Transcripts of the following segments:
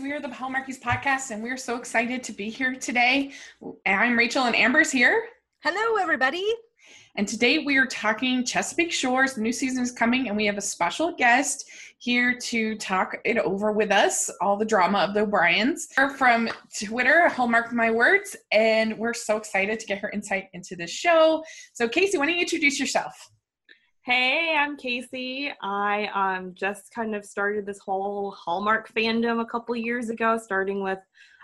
We are the Hallmarkies podcast, and we're so excited to be here today. I'm Rachel, and Amber's here. Hello, everybody. And today we are talking Chesapeake Shores. The new season is coming, and we have a special guest here to talk it over with us, all the drama of the O'Briens. Her from Twitter, Hallmark My Words, and we're so excited to get her insight into this show. So, Kaycee, why don't you introduce yourself? Hey, I'm Kaycee. I um, just kind of started this whole Hallmark fandom a couple years ago, starting with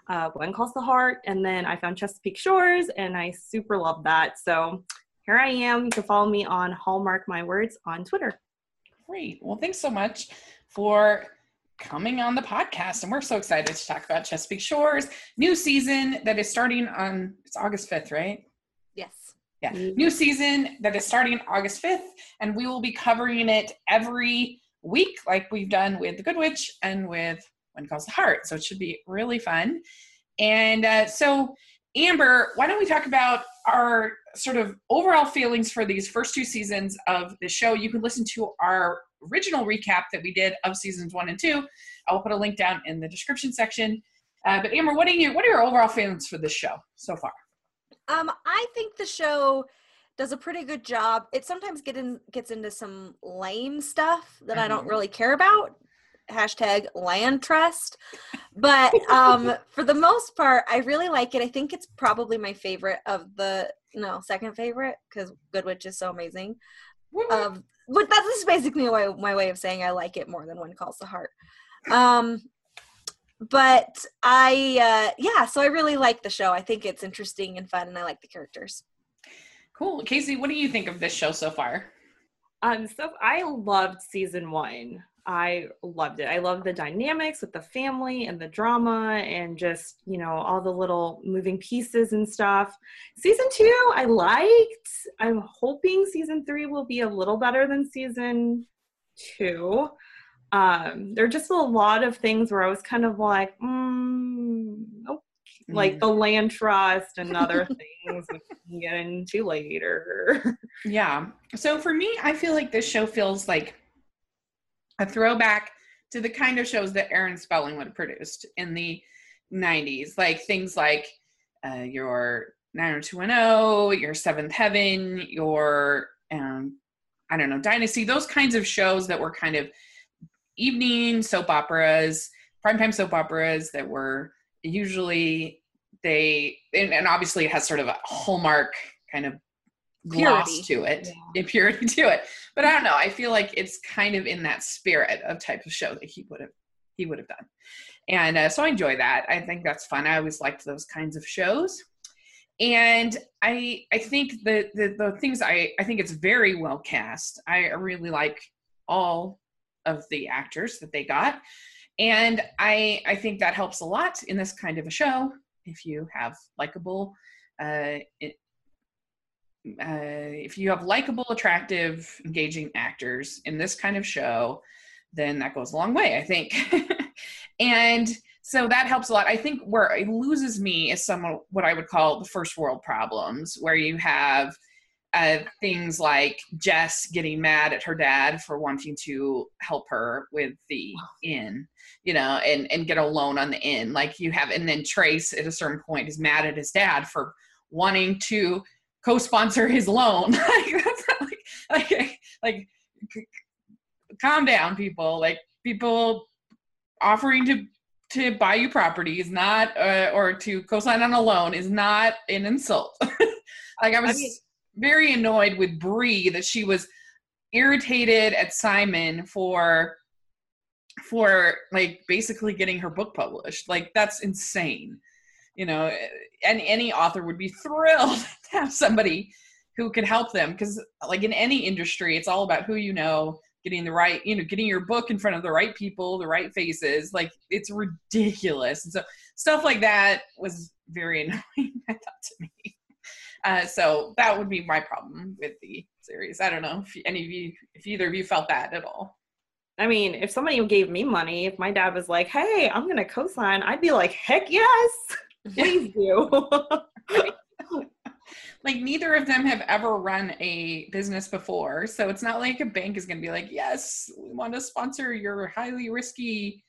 uh, When Calls the Heart, and then I found Chesapeake Shores, and I super love that. So here I am. You can follow me on Hallmark My Words on Twitter. Great. Well, thanks so much for coming on the podcast, and we're so excited to talk about Chesapeake Shores new season that is starting on it's August 5th, right? Yeah, new season that is starting August 5th, and we will be covering it every week, like we've done with The Good Witch and with When Calls the Heart. So it should be really fun. And uh, so, Amber, why don't we talk about our sort of overall feelings for these first two seasons of the show? You can listen to our original recap that we did of seasons one and two. I'll put a link down in the description section. Uh, but Amber, what are you? What are your overall feelings for this show so far? Um, I think the show does a pretty good job. It sometimes get in, gets into some lame stuff that mm-hmm. I don't mm-hmm. really care about. Hashtag land trust. But um, for the most part, I really like it. I think it's probably my favorite of the no second favorite because Good Witch is so amazing. Um, but that's just basically my, my way of saying I like it more than When Calls the Heart. Um, but I uh yeah, so I really like the show. I think it's interesting and fun and I like the characters. Cool. Kaycee, what do you think of this show so far? Um so I loved season 1. I loved it. I loved the dynamics with the family and the drama and just, you know, all the little moving pieces and stuff. Season 2 I liked. I'm hoping season 3 will be a little better than season 2 um, there are just a lot of things where I was kind of like, mm, okay. like mm. the land trust and other things we can get into later. Yeah. So for me, I feel like this show feels like a throwback to the kind of shows that Aaron Spelling would have produced in the 90s, like things like uh, your 90210, your Seventh Heaven, your um, I don't know, Dynasty, those kinds of shows that were kind of evening soap operas, primetime soap operas that were usually they and, and, obviously it has sort of a hallmark kind of gloss purity. to it, yeah. purity to it. But I don't know. I feel like it's kind of in that spirit of type of show that he would have he would have done, and uh, so I enjoy that. I think that's fun. I always liked those kinds of shows, and I I think the the, the things I I think it's very well cast. I really like all of the actors that they got. And i i think that helps a lot in this kind of a show if you have likable uh, it, uh, if you have likable attractive engaging actors in this kind of show then that goes a long way i think. And so that helps a lot. I think where it loses me is some what i would call the first world problems where you have uh, things like Jess getting mad at her dad for wanting to help her with the inn, you know, and and get a loan on the inn. Like you have, and then Trace at a certain point is mad at his dad for wanting to co-sponsor his loan. like that's not like like like calm down, people. Like people offering to to buy you property is not uh, or to co-sign on a loan is not an insult. like I was. I mean, very annoyed with Bree that she was irritated at Simon for for like basically getting her book published. Like that's insane. You know, and any author would be thrilled to have somebody who could help them because like in any industry it's all about who you know getting the right you know getting your book in front of the right people the right faces like it's ridiculous and so stuff like that was very annoying i thought to me uh, so that would be my problem with the series. I don't know if any of you, if either of you felt that at all. I mean, if somebody gave me money, if my dad was like, "Hey, I'm gonna co-sign," I'd be like, "Heck yes, please do." like neither of them have ever run a business before, so it's not like a bank is gonna be like, "Yes, we want to sponsor your highly risky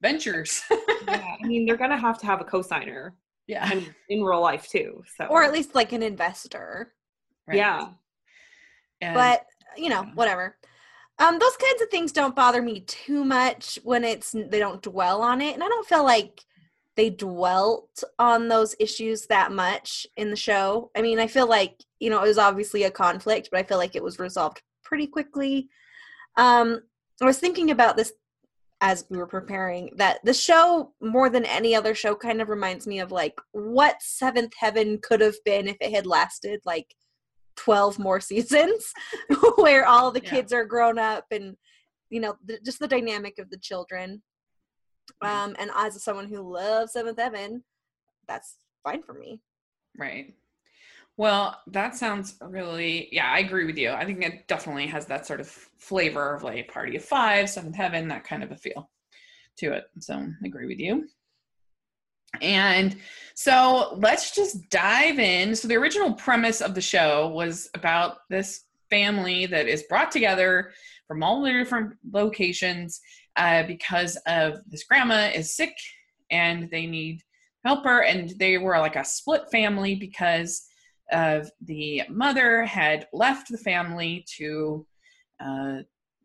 ventures. yeah, I mean, they're gonna have to have a co-signer yeah. and in real life too. So or at least like an investor. Right. yeah, And- but you know yeah. whatever um those kinds of things don't bother me too much when it's they don't dwell on it and i don't feel like they dwelt on those issues that much in the show i mean i feel like you know it was obviously a conflict but i feel like it was resolved pretty quickly um i was thinking about this as we were preparing that the show more than any other show kind of reminds me of like what seventh heaven could have been if it had lasted like 12 more seasons where all the Yeah. kids are grown up and you know the, just the dynamic of the children Mhm. um and as someone who loves seventh heaven that's fine for me Right. Well, that sounds really, yeah, I agree with you. I think it definitely has that sort of flavor of like Party of Five, Seventh Heaven, that kind of a feel to it. So I agree with you. And so let's just dive in. So the original premise of the show was about this family that is brought together from all the different locations uh, because of this grandma is sick and they need help her. And they were like a split family because of the mother had left the family to uh,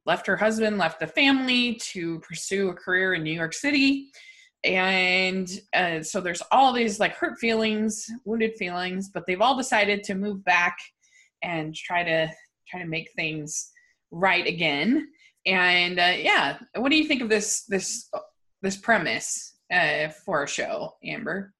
left her husband, left the family to pursue a career in New York City. And uh, so there's all these like hurt feelings wounded feelings but they've all decided to move back and try to try to make things right again. And uh, yeah what do you think of this this this premise uh, for a show amber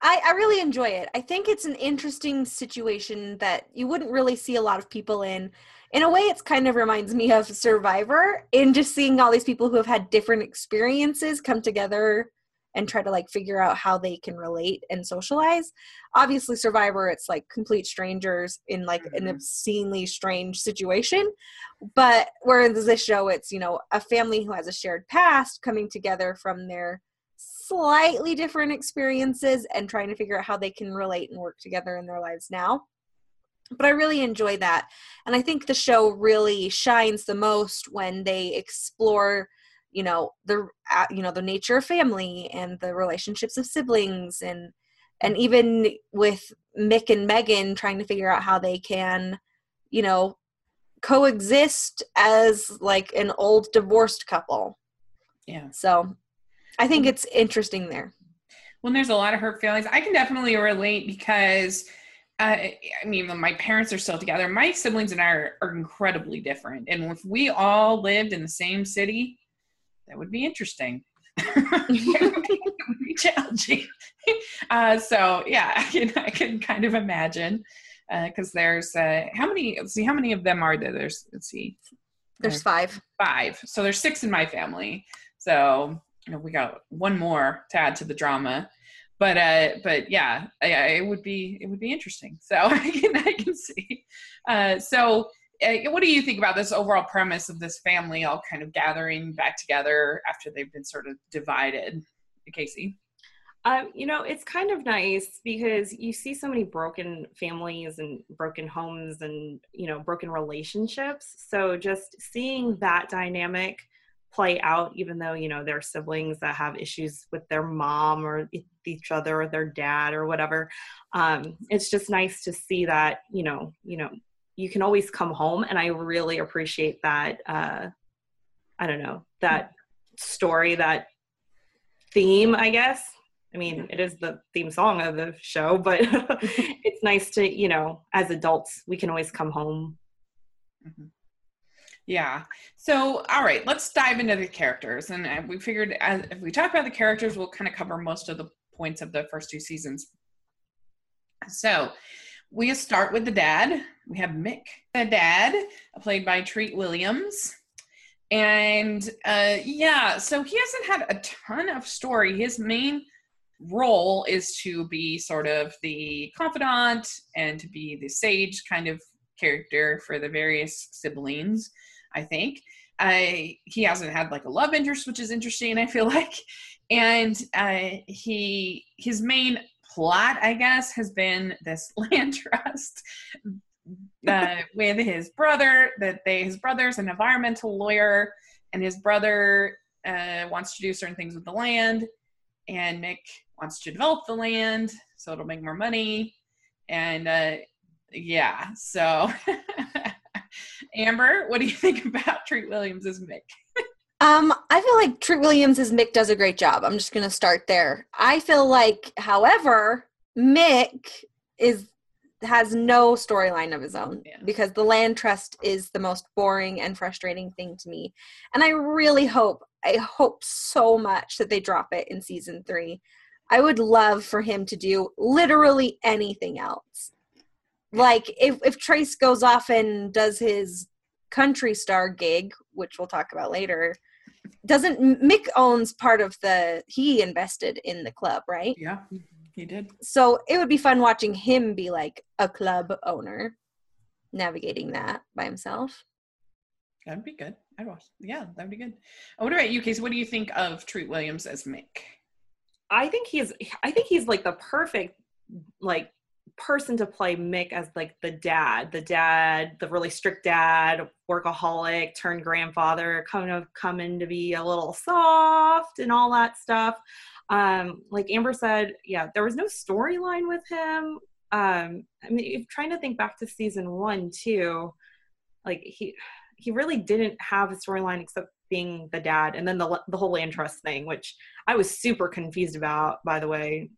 I, I really enjoy it. I think it's an interesting situation that you wouldn't really see a lot of people in. In a way, it's kind of reminds me of Survivor in just seeing all these people who have had different experiences come together and try to like figure out how they can relate and socialize. Obviously, Survivor, it's like complete strangers in like an Mhm. obscenely strange situation. But whereas this show, it's, you know, a family who has a shared past coming together from their slightly different experiences and trying to figure out how they can relate and work together in their lives now. But I really enjoy that. And I think the show really shines the most when they explore, you know, the uh, you know, the nature of family and the relationships of siblings and and even with Mick and Megan trying to figure out how they can, you know, coexist as like an old divorced couple. yeah So I think it's interesting there. when there's a lot of hurt feelings i can definitely relate because uh, i mean my parents are still together my siblings and i are, are incredibly different and if we all lived in the same city that would be interesting it would be challenging uh, so yeah i can i can kind of imagine because there's uh, how many see how many of them are there there's let's see There's five. five. So there's six in my family. So you know, we got one more to add to the drama. But uh, but yeah, I, I, it would be it would be interesting. So I can I can see. Uh, so uh, what do you think about this overall premise of this family all kind of gathering back together after they've been sort of divided? Casey. Um, you know, it's kind of nice because you see so many broken families and broken homes and, you know, broken relationships. So just seeing that dynamic play out, even though, you know, there are siblings that have issues with their mom or each other or their dad or whatever. Um, it's just nice to see that, you know, you know, you can always come home. And I really appreciate that, uh, I don't know, that story, that theme, I guess. I mean, it is the theme song of the show, but it's nice to, you know, as adults, we can always come home. Mhm. Yeah. So, all right, let's dive into the characters. And uh, we figured as, if we talk about the characters, we'll kind of cover most of the points of the first two seasons. So, we start with the dad. We have Mick, the dad, played by Treat Williams. And uh, yeah, so he hasn't had a ton of story. His main role is to be sort of the confidant and to be the sage kind of character for the various siblings, I think. I he hasn't had like a love interest, which is interesting, I feel like. And uh, he his main plot, I guess, has been this land trust uh, with his brother. That they his brother's an environmental lawyer, and his brother uh, wants to do certain things with the land, and Mick wants to develop the land so it'll make more money. And uh, yeah, so Amber, what do you think about Treat Williams as Mick? Um, I feel like Treat Williams as Mick does a great job. I'm just gonna start there. I feel like, however, Mick is has no storyline of his own Yeah. because the land trust is the most boring and frustrating thing to me. And I really hope, I hope so much that they drop it in season three. I would love for him to do literally anything else. Like if if Trace goes off and does his country star gig, which we'll talk about later, doesn't Mick owns part of the he invested in the club, right? Yeah, he did. So it would be fun watching him be like a club owner, navigating that by himself. That'd be good. I'd watch. Yeah, that'd be good. What about you, Kaycee? What do you think of Treat Williams as Mick? I think he's I think he's like the perfect like person to play Mick as like the dad, the dad, the really strict dad, workaholic, turned grandfather, kind of coming to be a little soft and all that stuff. Um, like Amber said, yeah, there was no storyline with him. Um, I mean, trying to think back to season one too, like he he really didn't have a storyline except being the dad, and then the the whole land trust thing, which I was super confused about. By the way,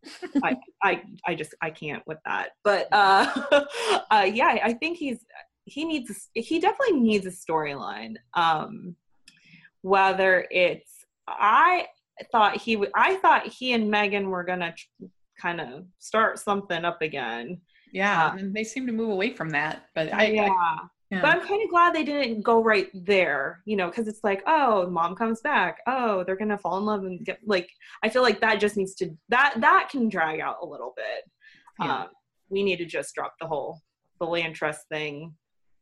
I I I just I can't with that. But uh, uh, yeah, I think he's he needs he definitely needs a storyline. Um, whether it's I thought he would I thought he and Megan were gonna kind of start something up again. Yeah, Uh, and they seem to move away from that. But I, yeah. I yeah. But I'm kind of glad they didn't go right there, you know, because it's like, oh, mom comes back. Oh, they're gonna fall in love and get like. I feel like that just needs to that that can drag out a little bit. Yeah. Um, we need to just drop the whole the land trust thing.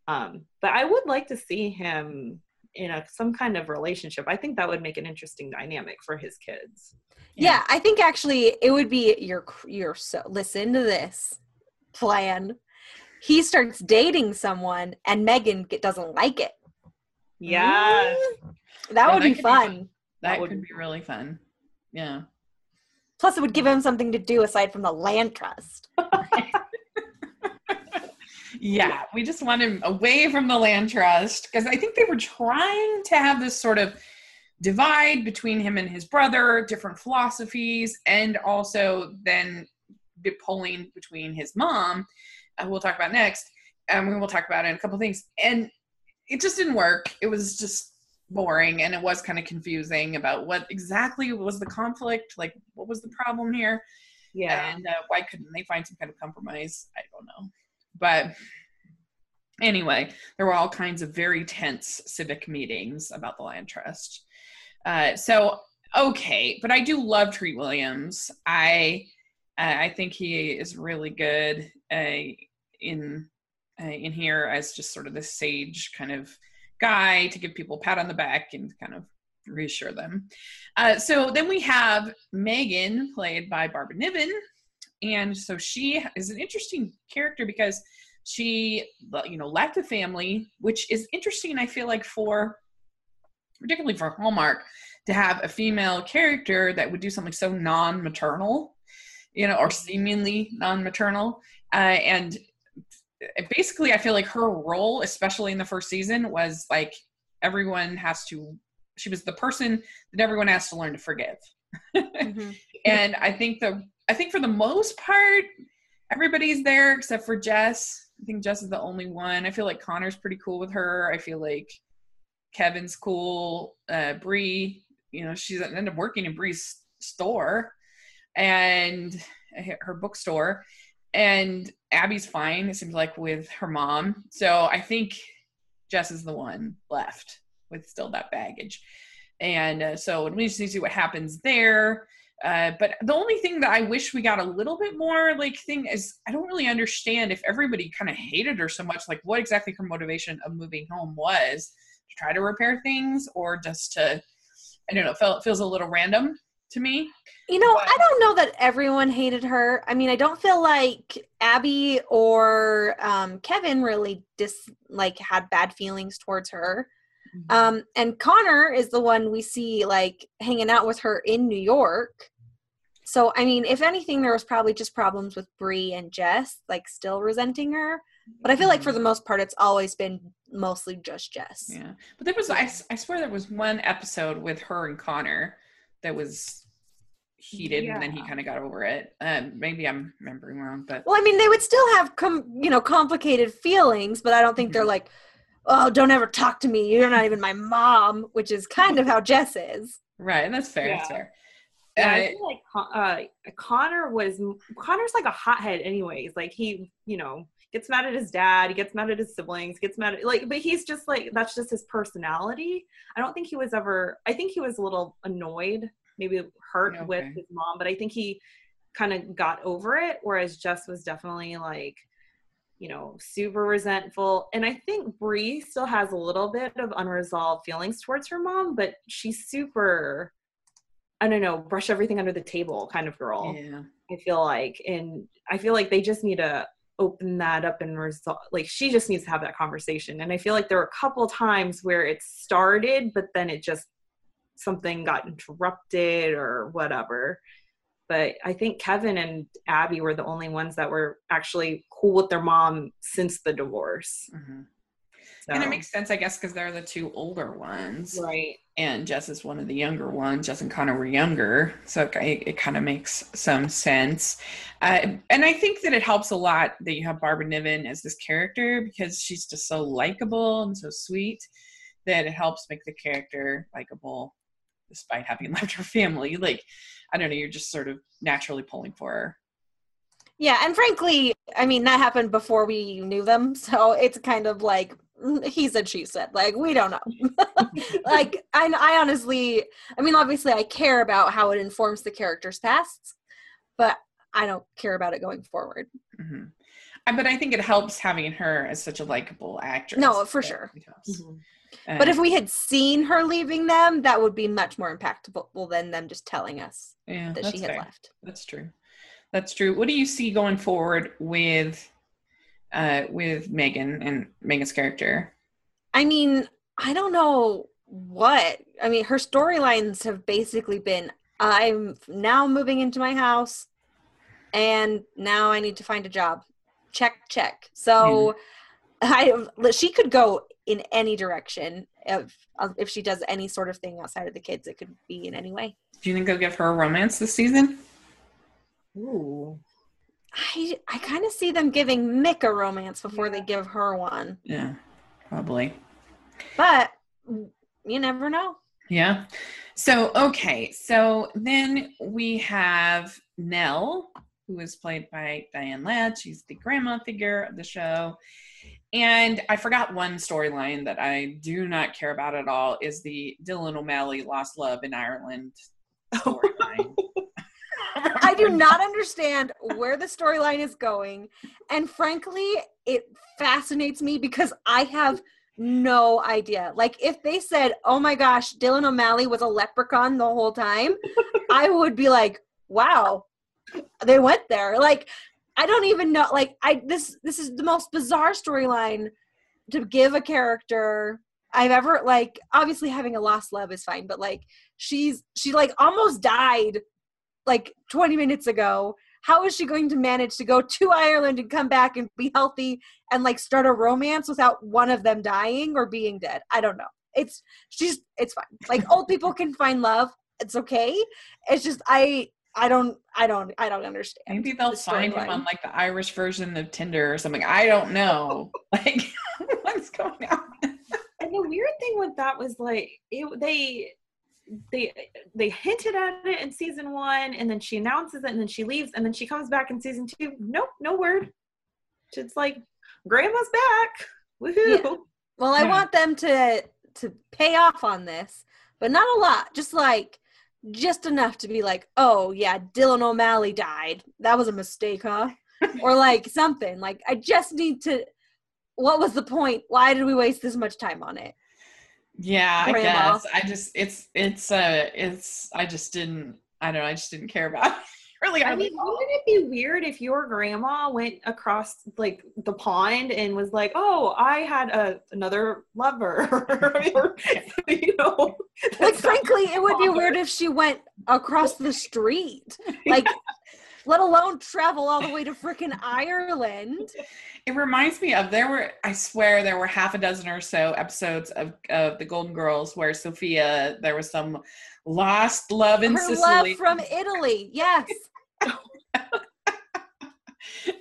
Um, but I would like to see him in a some kind of relationship. I think that would make an interesting dynamic for his kids. Yeah. I think actually it would be your your so listen to this plan. He starts dating someone and Megan get, doesn't like it. Yes. Mm. That Yeah, would that be could be fun. that, that would would- be really fun. Yeah. Plus, it would give him something to do aside from the land trust. Yeah, we just want him away from the land trust because I think they were trying to have this sort of divide between him and his brother, different philosophies, and also then be pulling between his mom, we'll talk about next, and we will talk about it in a couple things. And it just didn't work. It was just boring and it was kind of confusing about what exactly was the conflict, like what was the problem here? Yeah. and uh, why couldn't they find some kind of compromise? I don't know. But anyway there were all kinds of very tense civic meetings about the land trust. Uh, so okay but i do love treat williams. I uh, i think he is really good. Uh, in uh, in here as just sort of the sage kind of guy to give people a pat on the back and kind of reassure them. Uh, so then we have megan played by barbara niven. And so she is an interesting character because she you know left the family which is interesting i feel like for particularly for hallmark to have a female character that would do something so non-maternal you know or seemingly non-maternal uh, and Uh, basically i feel like her role especially in the first season was like everyone has to she was the person that everyone has to learn to forgive mm-hmm. and I think the I think for the most part, everybody's there except for Jess. I think Jess is the only one. I feel like Connor's pretty cool with her. I feel like Kevin's cool. Uh, Bree, you know, she's ended up working in Bree's store and uh, her bookstore. And Abby's fine. It seems like with her mom. So I think Jess is the one left with still that baggage. And uh, so we just need to see what happens there. Uh, but the only thing that I wish we got a little bit more like thing is I don't really understand if everybody kind of hated her so much, like what exactly her motivation of moving home was to try to repair things or just to, I don't know, felt feels a little random to me. You know, But- I don't know that everyone hated her. I mean, I don't feel like Abby or um, Kevin really dis like had bad feelings towards her. Um, and Connor is the one we see like hanging out with her in New York. So I mean, if anything, there was probably just problems with Bree and Jess, like still resenting her. But I feel like for the most part, it's always been mostly just Jess. Yeah, but there was—I swear there was one episode with her and Connor that was heated, and then he kind of got over it. Um, maybe I'm remembering wrong, but Well, I mean, they would still have com- you know complicated feelings, but I don't think they're Mhm. like, oh, don't ever talk to me. You're not even my mom, which is kind of how Jess is. right, and that's fair. That's fair. Yeah, I Uh, feel like uh, Connor was Connor's like a hothead, anyways. Like he, you know, gets mad at his dad, he gets mad at his siblings, gets mad at like, but he's just like that's just his personality. I don't think he was ever. I think he was a little annoyed, maybe hurt with his mom, but I think he kind of got over it. Whereas Jess was definitely like, you know, super resentful. And I think Bree still has a little bit of unresolved feelings towards her mom, but she's super. I don't know, brush everything under the table kind of girl. yeah. I feel like, and I feel like they just need to open that up and resolve. Like she just needs to have that conversation. And I feel like there were a couple times where it started, but then it just something got interrupted or whatever. But I think Kevin and Abby were the only ones that were actually cool with their mom since the divorce. Mhm. So, And it makes sense, I guess, because they're the two older ones, right. and Jess is one of the younger ones. Jess and Connor were younger, so it, it kind of makes some sense. Uh, and I think that it helps a lot that you have Barbara Niven as this character because she's just so likable and so sweet that it helps make the character likable, despite having left her family. Like, I don't know, you're just sort of naturally pulling for her. Yeah, and frankly, I mean that happened before we knew them, so it's kind of like he said, she said. Like we don't know. like I, I honestly, I mean, obviously, I care about how it informs the character's pasts, but I don't care about it going forward. hmm But I think it helps having her as such a likable actress. No, for sure. it helps. Mhm. But if we had seen her leaving them, that would be much more impactful than them just telling us yeah, that she had fair. left. That's true. That's true. What do you see going forward with uh with Megan and Megan's character? I mean, I don't know what. I mean, her storylines have basically been I'm now moving into my house and now I need to find a job. Check, check. So I she could go in any direction if if she does any sort of thing outside of the kids. It could be in any way. Do you think they'll give her a romance this season? Ooh. I I kind of see them giving Mick a romance before they give her one, Yeah, probably. but you never know. Yeah. So okay, so then we have Nell, who is played by Diane Ladd. She's the grandma figure of the show. And I forgot one storyline that I do not care about at all is the Dylan O'Malley lost love in Ireland storyline. I do not understand where the storyline is going. And frankly, it fascinates me because I have no idea. Like, if they said, oh my gosh, Dylan O'Malley was a leprechaun the whole time, I would be like, wow, they went there. Like, I don't even know. Like, I this this is the most bizarre storyline to give a character I've ever like. Obviously, having a lost love is fine, but like, she's she like almost died like 20 minutes ago how is she going to manage to go to ireland and come back and be healthy and like start a romance without one of them dying or being dead i don't know it's she's it's fine like old people can find love it's okay it's just i i don't i don't i don't understand Maybe they'll the find him on like the Irish version of Tinder or something. I don't know. like what's going on? And the weird thing with that was like it, they they they hinted at it in season one, and then she announces it, and then she leaves, and then she comes back in season two. Nope, no word. It's like grandma's back. Woohoo! Yeah. well i Yeah. want them to to pay off on this but not a lot just like just enough to be like oh yeah dylan o'malley died that was a mistake huh or like something like i just need to what was the point why did we waste this much time on it Yeah, I guess. I just it's it's uh it's I just didn't I don't know, I just didn't care about it. really I mean, like, wouldn't it be weird if your grandma went across like the pond and was like, "Oh, I had a another lover," or, you know? Like, frankly, it would be weird if she went across the street. Like, let alone travel all the way to freaking Ireland. It reminds me of there were I swear there were half a dozen or so episodes of of the Golden Girls where Sophia there was some lost love in Her Sicily love from Italy. Yes.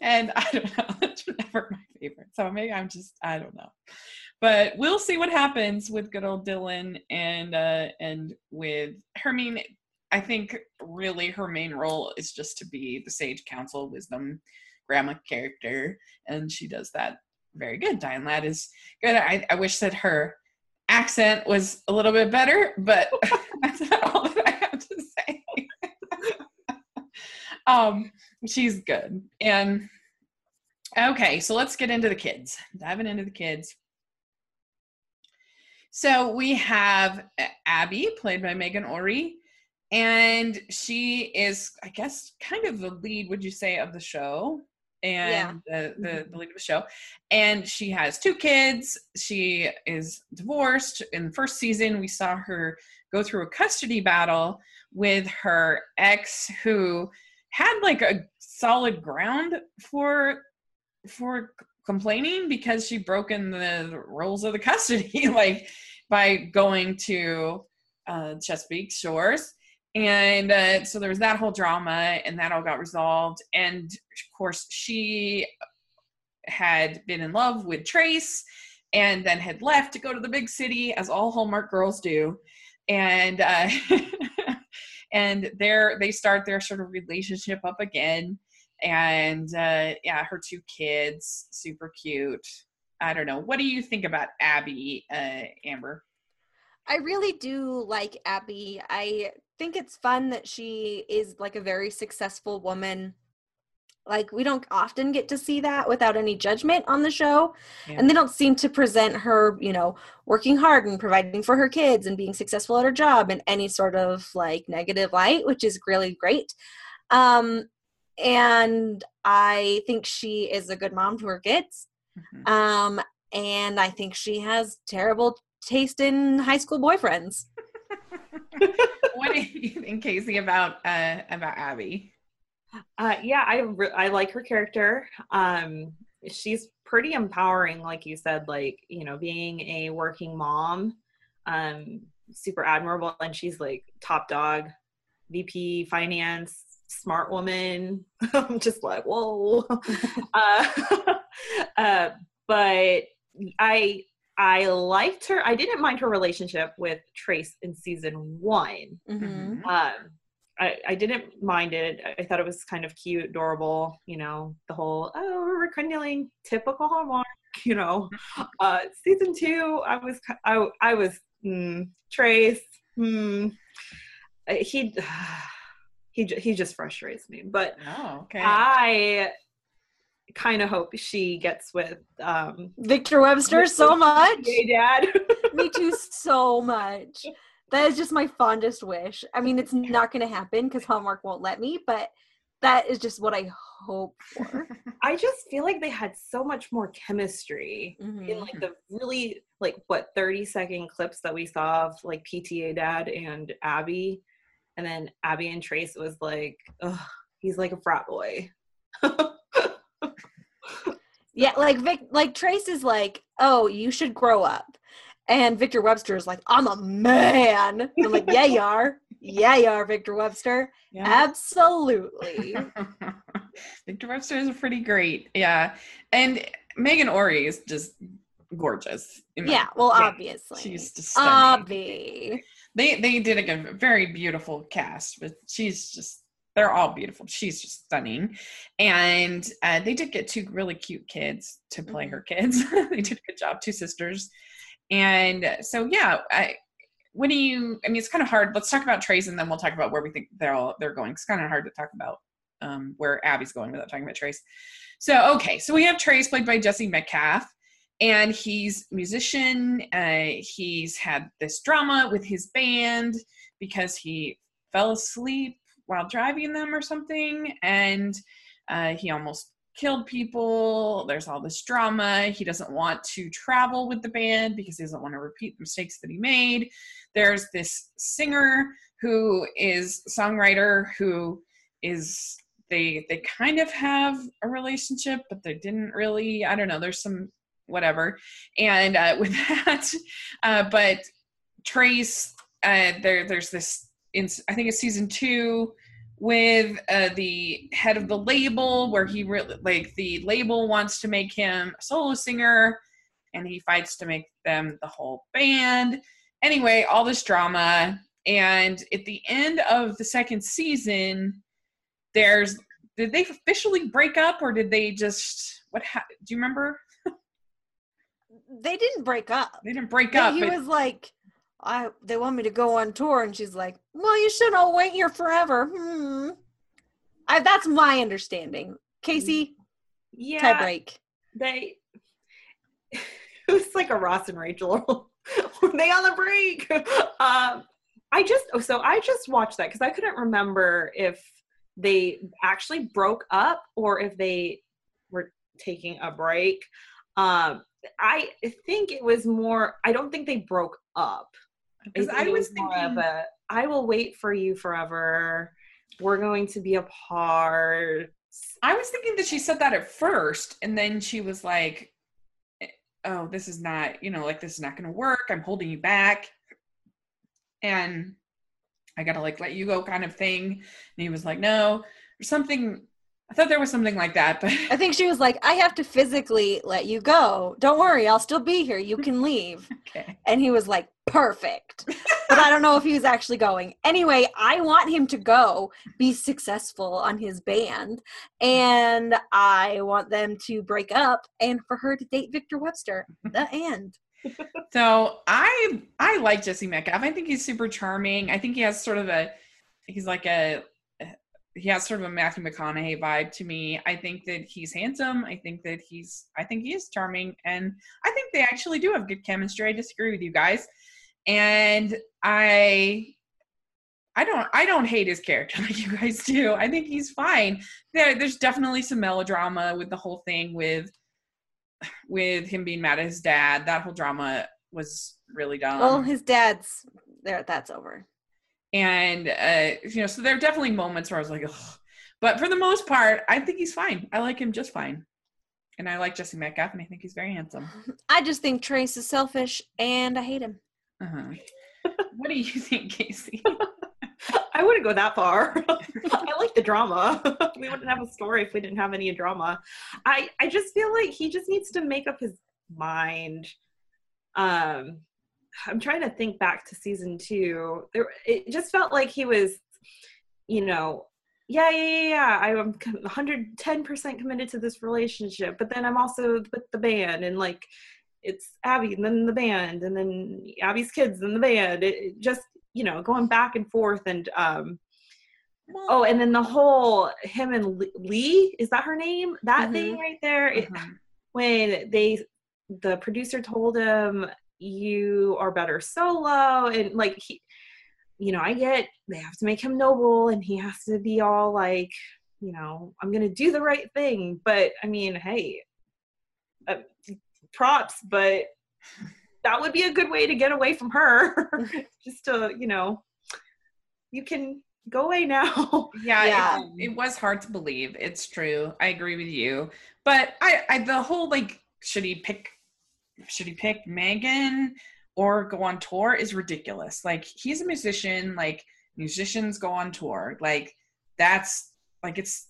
and I don't know that's never my favorite so maybe I'm just I don't know but we'll see what happens with good old Dylan and uh and with Hermine I think really her main role is just to be the sage counsel wisdom grandma character and she does that very good. Diane Ladd is good. I, I wish that her accent was a little bit better but that's not all that I have to say. Um she's good. And okay so let's get into the kids diving into the kids. So we have abby played by meghan ory and she is i guess kind of the lead would you say of the show and the, the, the lead of the show. And she has two kids. She is divorced. In the first season we saw her go through a custody battle with her ex who had like a solid ground for for complaining because she broken the rules of the custody like by going to uh chesapeake shores and uh, so there was that whole drama and that all got resolved. And of course she had been in love with trace and then had left to go to the big city as all hallmark girls do. And uh and they're they start their sort of relationship up again. And uh yeah her two kids super cute. I don't know. What do you think about abby uh amber? I really do like Abby. I think it's fun that she is like a very successful woman. Like we don't often get to see that without any judgment on the show. Yeah. And they don't seem to present her, you know, working hard and providing for her kids and being successful at her job in any sort of like negative light, which is really great. Um and I think she is a good mom to her kids. Mhm. Um and I think she has terrible taste in high school boyfriends. what do you think kaycee about uh about abby Uh, yeah, I re- I like her character. Um, she's pretty empowering, like you said. Like you know, being a working mom, um, super admirable, and she's like top dog, VP finance, smart woman. I'm just like whoa. uh, uh, but I I liked her. I didn't mind her relationship with Trace in season one. Mm-hmm. Um, I, I didn't mind it. I thought it was kind of cute, adorable. You know, the whole oh we're rekindling typical Hallmark. You know, uh, season two, I was I I was mm, Trace. Hmm, uh, he he he just frustrates me. But oh okay I kind of hope she gets with um Victor Webster so much. Hey, Dad. Me too, so much. That is just my fondest wish. I mean, it's not going to happen because Hallmark won't let me, but that is just what I hope for. I just feel like they had so much more chemistry. in Mhm. like the really like what 30 second clips that we saw of like PTA dad and Abby and then Abby and Trace was like he's like a frat boy. Yeah, like Vic, like Trace is like, oh, you should grow up, and Victor Webster is like, I'm a man. I'm like, yeah, you are. Yeah, you are, Victor Webster. yeah. Absolutely. Victor Webster is pretty great. Yeah. And Meghan Ory is just gorgeous. Yeah, well, Yeah. obviously. She's just stunning. Obvi. They they did a very beautiful cast, but she's just they're all beautiful. She's just stunning, and uh, they did get two really cute kids to play Mhm. her kids. they did a good job, two sisters, and so yeah. I, what do you? I mean, it's kind of hard. Let's talk about Trace, and then we'll talk about where we think they're all they're going. It's kind of hard to talk about um, where Abby's going without talking about Trace. So okay, so we have Trace played by Jesse Metcalfe and he's musician uh, he's had this drama with his band because he fell asleep while driving them or something, and uh, he almost killed people. There's all this drama. He doesn't want to travel with the band because he doesn't want to repeat the mistakes that he made. There's this singer who is songwriter who is they they kind of have a relationship, but they didn't really. I don't know. There's some whatever, and uh, with that, uh, but Trace, uh, there there's this. In, I think it's season two with uh, the head of the label where he really like the label wants to make him a solo singer and he fights to make them the whole band. Anyway all this drama. And at the end of the second season there's did they officially break up or did they just what ha- do you remember? They didn't break up. they didn't break But up he was like, I they want me to go on tour, and she's like, Well, you should all wait here forever. Hmm. I, that's my understanding. Kaycee, tie Yeah, break. they. It was like a Ross and Rachel. Were they on the break? Um, I just oh, so I just watched that because I couldn't remember if they actually broke up or if they were taking a break. Um, I think it was more. I don't think they broke up. 'Cause think I it was thinking of a, I will wait for you forever. We're going to be apart. I was thinking that she said that at first, and then she was like, eh, "Oh, this is not, you know, like this is not going to work. I'm holding you back, and I gotta like let you go, kind of thing." And he was like, "No," or something. I thought there was something like that, but I think she was like, I have to physically let you go. Don't worry, I'll still be here. You can leave. okay. And he was like, Perfect. But I don't know if he was actually going. Anyway, I want him to go be successful on his band. And I want them to break up and for her to date Victor Webster. The end. So I I like Jesse Metcalfe. I think he's super charming. I think he has sort of a he's like a he has sort of a Matthew McConaughey vibe to me. I think that he's handsome. I think that he's I think he is charming and I think they actually do have good chemistry. I disagree with you guys. And I I don't I don't hate his character like you guys do. I think he's fine. There there's definitely some melodrama with the whole thing with with him being mad at his dad. That whole drama was really dumb. well, his dad's there. That's over. And uh, you know, so there are definitely moments where I was like, Ugh. but for the most part, I think he's fine. I like him just fine, and I like Jesse Metcalfe, and I think he's very handsome. I just think Trace is selfish and I hate him. Uh-huh. what do you think, Kaycee? I wouldn't go that far. I like the drama. we wouldn't have a story if we didn't have any drama. I I just feel like he just needs to make up his mind. Um I'm trying to think back to season 2. There it just felt like he was you know, yeah, yeah, yeah, yeah. I'm 110% committed to this relationship, but then I'm also with the band and like it's Abby and then the band and then Abby's kids and the band. It, just, you know, going back and forth and um oh, and then the whole him and Lee, is that her name? That Mhm. thing right there. It- Uh-huh. when they the producer told him you are better solo and like he you know, I get they have to make him noble and he has to be all like, you know, I'm going to do the right thing, but I mean, hey, uh, props, but that would be a good way to get away from her. Just to, you know, you can go away now. Yeah, Yeah. It, it was hard to believe. It's true. I agree with you. But I, I the whole like, should he pick should he pick Megan or go on tour is ridiculous. Like he's a musician, like musicians go on tour. Like that's like it's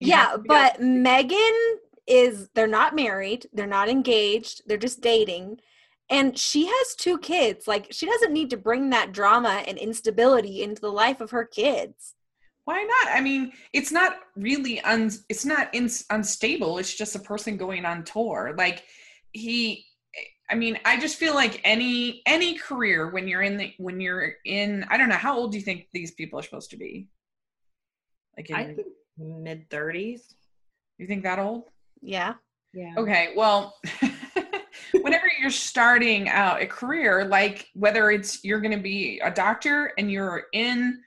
Yeah, have to be but Megan is they're not married, they're not engaged, they're just dating. And she has two kids. Like she doesn't need to bring that drama and instability into the life of her kids. why not? I mean, it's not really un it's not in, unstable. It's just a person going on tour. Like he I mean, I just feel like any any career when you're in the when you're in I don't know how old do you think these people are supposed to be? Like in, mid 30s. you think that old? Yeah. Yeah. Okay, well, whenever you're starting out a career, like whether it's you're going to be a doctor and you're in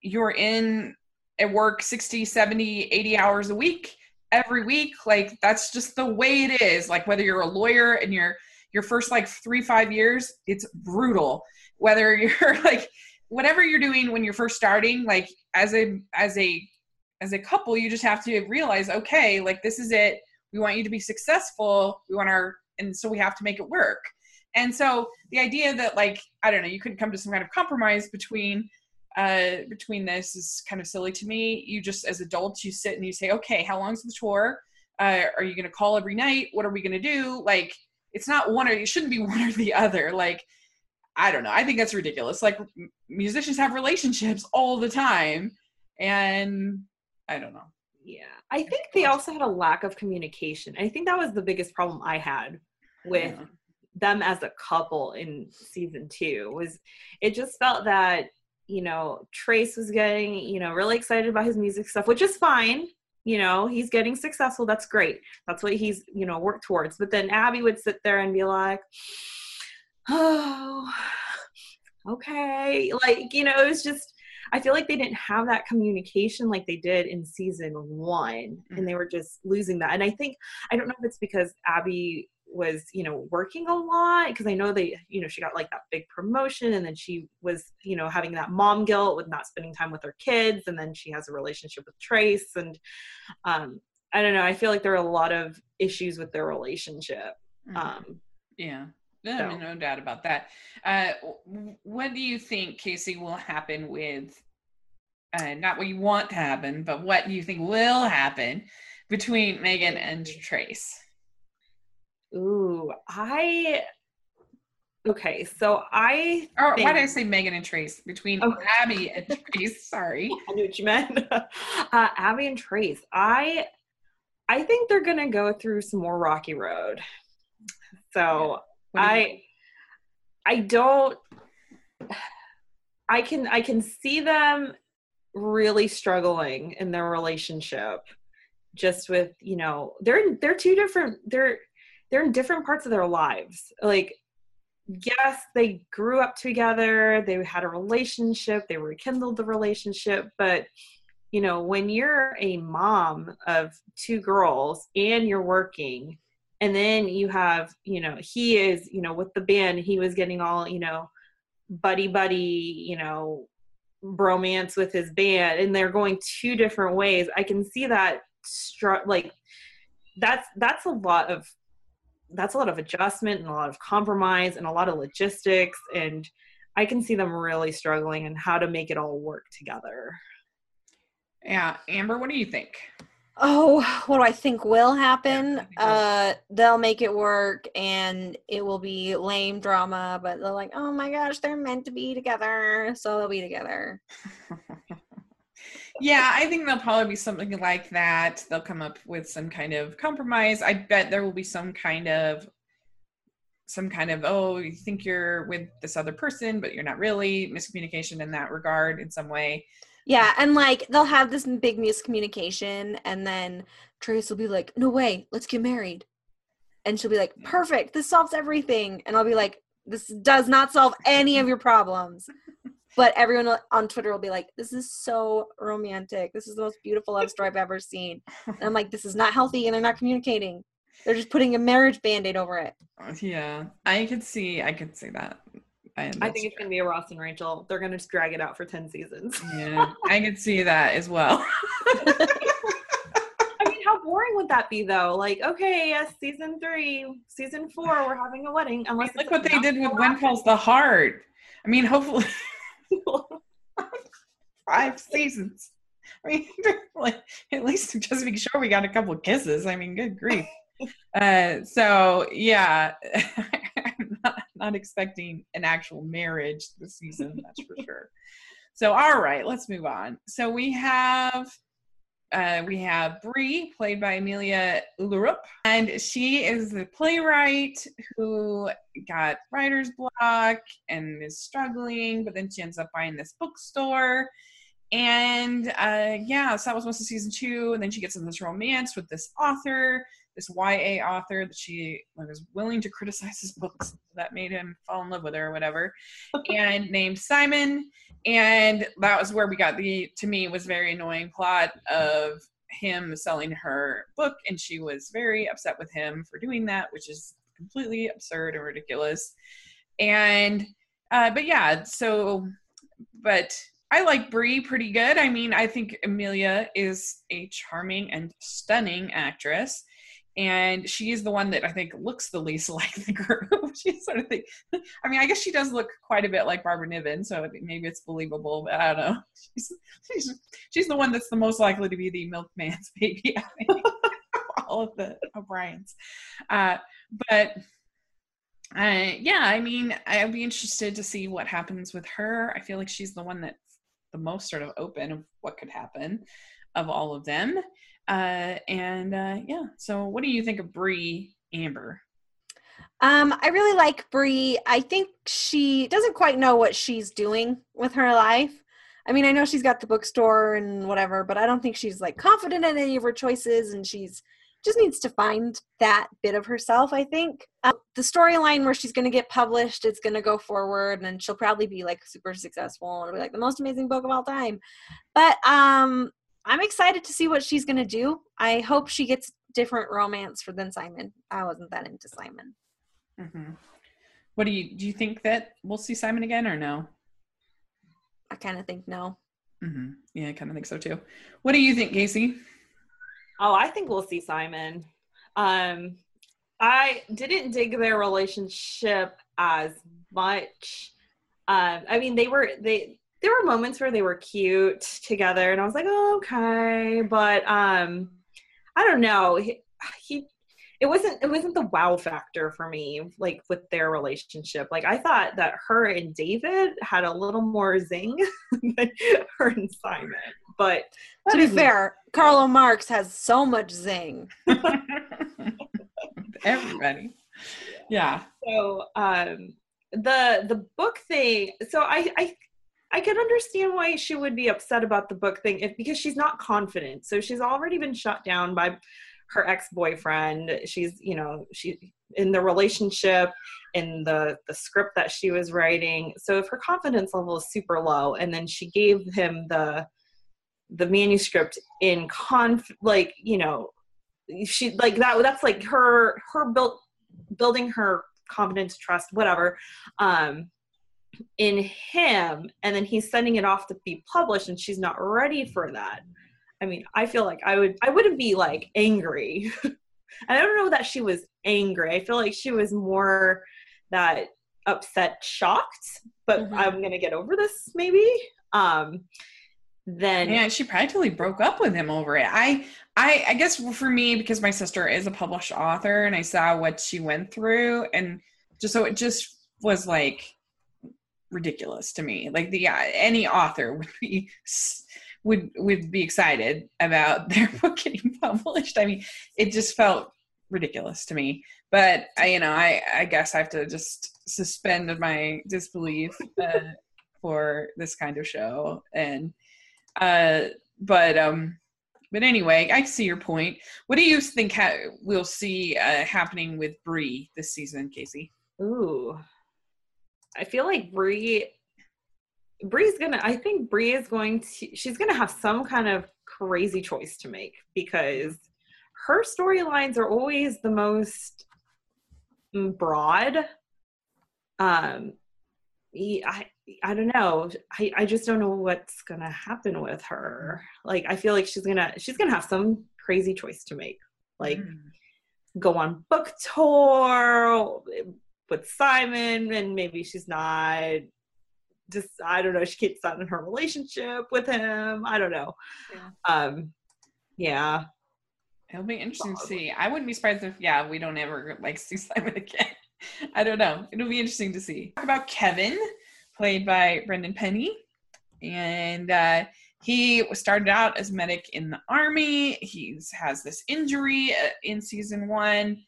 you're in at work 60 70 80 hours a week every week like that's just the way it is. Like whether you're a lawyer and you're your first like three five years it's brutal. Whether you're like whatever you're doing when you're first starting like as a as a as a couple you just have to realize okay like this is it. We want you to be successful. We want our and so we have to make it work. And so the idea that like i don't know you couldn't come to some kind of compromise between uh between this is kind of silly to me. You just as adults you sit and you say okay how long's the tour uh, are you going to call every night? What are we going to do? Like it's not one or it shouldn't be one or the other. Like i don't know. I think that's ridiculous. Like m- musicians have relationships all the time and i don't know. Yeah. I think they also had a lack of communication. I think that was the biggest problem I had with Yeah. them as a couple in season two was it just felt that, you know, Trace was getting, you know, really excited about his music stuff, which is fine. You know, he's getting successful. That's great. That's what he's, you know, worked towards. But then Abby would sit there and be like, oh, okay. Like, you know, it was just, I feel like they didn't have that communication like they did in season one, and mm. they were just losing that. And I think I don't know if it's because Abby was, you know, working a lot because I know they, you know, she got like that big promotion, and then she was, you know, having that mom guilt with not spending time with her kids, and then she has a relationship with Trace, and um, I don't know. I feel like there are a lot of issues with their relationship. Mhm. Um, Yeah, no, So- I mean, no doubt about that. Uh, what do you think, Kaycee, will happen with? Uh, not what you want to happen, but what do you think will happen between Meghan and Trace? Ooh, I. Okay, so I Or why did I say Meghan and Trace? Between Oh. Abby and Trace. Sorry. I knew what you meant. uh, Abby and Trace. I I think they're gonna go through some more rocky road. So I think? I don't I can I can see them really struggling in their relationship just with, you know, they're they're two different they're they're in different parts of their lives. Like yes, they grew up together, they had a relationship, they rekindled the relationship, but you know, when you're a mom of two girls and you're working, and then you have, you know, he is, you know, with the band, he was getting all, you know, buddy buddy, you know, bromance with his band, and they're going two different ways. I can see that str- like that's that's a lot of that's a lot of adjustment and a lot of compromise and a lot of logistics and i can see them really struggling and how to make it all work together Yeah, Amber, what do you think? Oh, what do I think will happen? I think uh, they'll make it work, and it will be lame drama. But they're like, "Oh my gosh, they're meant to be together, so they'll be together." yeah, I think there'll probably be something like that. They'll come up with some kind of compromise. I bet there will be some kind of some kind of oh, you think you're with this other person, but you're not really miscommunication in that regard in some way. Yeah, and like they'll have this big miscommunication, and then Trace will be like, "No way, let's get married," and she'll be like, "Perfect, this solves everything," and I'll be like, "This does not solve any of your problems." But everyone on Twitter will be like, "This is so romantic. This is the most beautiful love story I've ever seen." And I'm like, "This is not healthy, and they're not communicating. They're just putting a marriage band-aid over it." Uh, yeah, I could see. I could see that. I, i that's think it's going to be a ross and rachel they're going to just drag it out for 10 seasons Yeah, I could see that as well. i mean how boring would that be though like okay yes season three season four we're having a wedding unless Look it's what they did with about When Calls the Heart. I mean, hopefully five seasons. I mean, like at least just make sure we got a couple kisses. I mean, good grief. Uh, so yeah, I'm not, not expecting an actual marriage this season. That's for sure. So all right, let's move on. So we have uh, we have Bree, played by Emilie Ullerup, and she is the playwright who got writer's block and is struggling, but then she ends up buying this bookstore. And uh, yeah, so that was most of season two, and then she gets in this romance with this author this YA author that she was willing to criticize his books that made him fall in love with her or whatever, and named Simon. And that was where we got the, to me, was very annoying plot of him selling her book, and she was very upset with him for doing that, which is completely absurd and ridiculous. And, uh, but yeah, so, but I like Bree pretty good. I mean, I think Emilie is a charming and stunning actress. And she's the one that I think looks the least like the group. she sort of think, I mean, I guess she does look quite a bit like Barbara Niven, so maybe it's believable, but I don't know. She's, she's, she's the one that's the most likely to be the milkman's baby, I think, all of the O'Briens. Uh, but uh, yeah, I mean, I'd be interested to see what happens with her. I feel like she's the one that's the most sort of open of what could happen of all of them. Uh, and uh, yeah, so what do you think of Bree Amber? Um, I really like Bree. I think she doesn't quite know what she's doing with her life. I mean, I know she's got the bookstore and whatever, but I don't think she's like confident in any of her choices, and she's just needs to find that bit of herself. I think um, the storyline where she's going to get published, it's going to go forward, and she'll probably be like super successful and be like the most amazing book of all time. But um, I'm excited to see what she's going to do. I hope she gets different romance for than Simon. I wasn't that into Simon. Mm-hmm. What do you do? You think that we'll see Simon again or no? I kind of think no. Mm-hmm. Yeah, I kind of think so too. What do you think, Kaycee? Oh, I think we'll see Simon. Um, I didn't dig their relationship as much. Um, I mean, they were they there were moments where they were cute together and i was like oh, okay. But um i don't know. He, he it wasn't it wasn't the wow factor for me like with their relationship. Like i thought that her and david had a little more zing than her and simon but to be fair Carlo Marks has so much zing. Everybody. Yeah. So um the the book thing so i i I can understand why she would be upset about the book thing if, because she's not confident. So she's already been shut down by her ex-boyfriend. She's, you know, she in the relationship in the the script that she was writing. So if her confidence level is super low and then she gave him the the manuscript in conf like, you know, she like that that's like her her built building her confidence trust whatever um in him and then he's sending it off to be published and she's not ready for that. I mean i feel like i would i wouldn't be like angry. And i don't know that she was angry. I feel like she was more that upset shocked but mm-hmm. i'm gonna get over this maybe? Um then yeah she practically broke up with him over it. I i i guess for me because my sister is a published author and i saw what she went through and just so it just was like ridiculous to me. Like the yeah, any author would be would would be excited about their book getting published. I mean, it just felt ridiculous to me. But I, you know, I I guess I have to just suspend my disbelief uh, for this kind of show. And uh, but um, but anyway, I see your point. What do you think ha- we'll see uh, happening with Bree this season, Kaycee? Ooh, I feel like Bree Bree's gonna I think Bree is going to she's gonna have some kind of crazy choice to make because her storylines are always the most broad. Um I I don't know. I, I just don't know what's gonna happen with her. Like I feel like she's gonna she's gonna have some crazy choice to make. Like mm. go on book tour, with Simon, and maybe she's not just I don't know, she keeps on in her relationship with him. I don't know. Yeah. Um yeah. It'll be interesting to see. I wouldn't be surprised if yeah, we don't ever like see Simon again. I don't know. It'll be interesting to see. Talk about Kevin, played by Brendan Penny. And uh he started out as medic in the army. He has this injury uh, in season one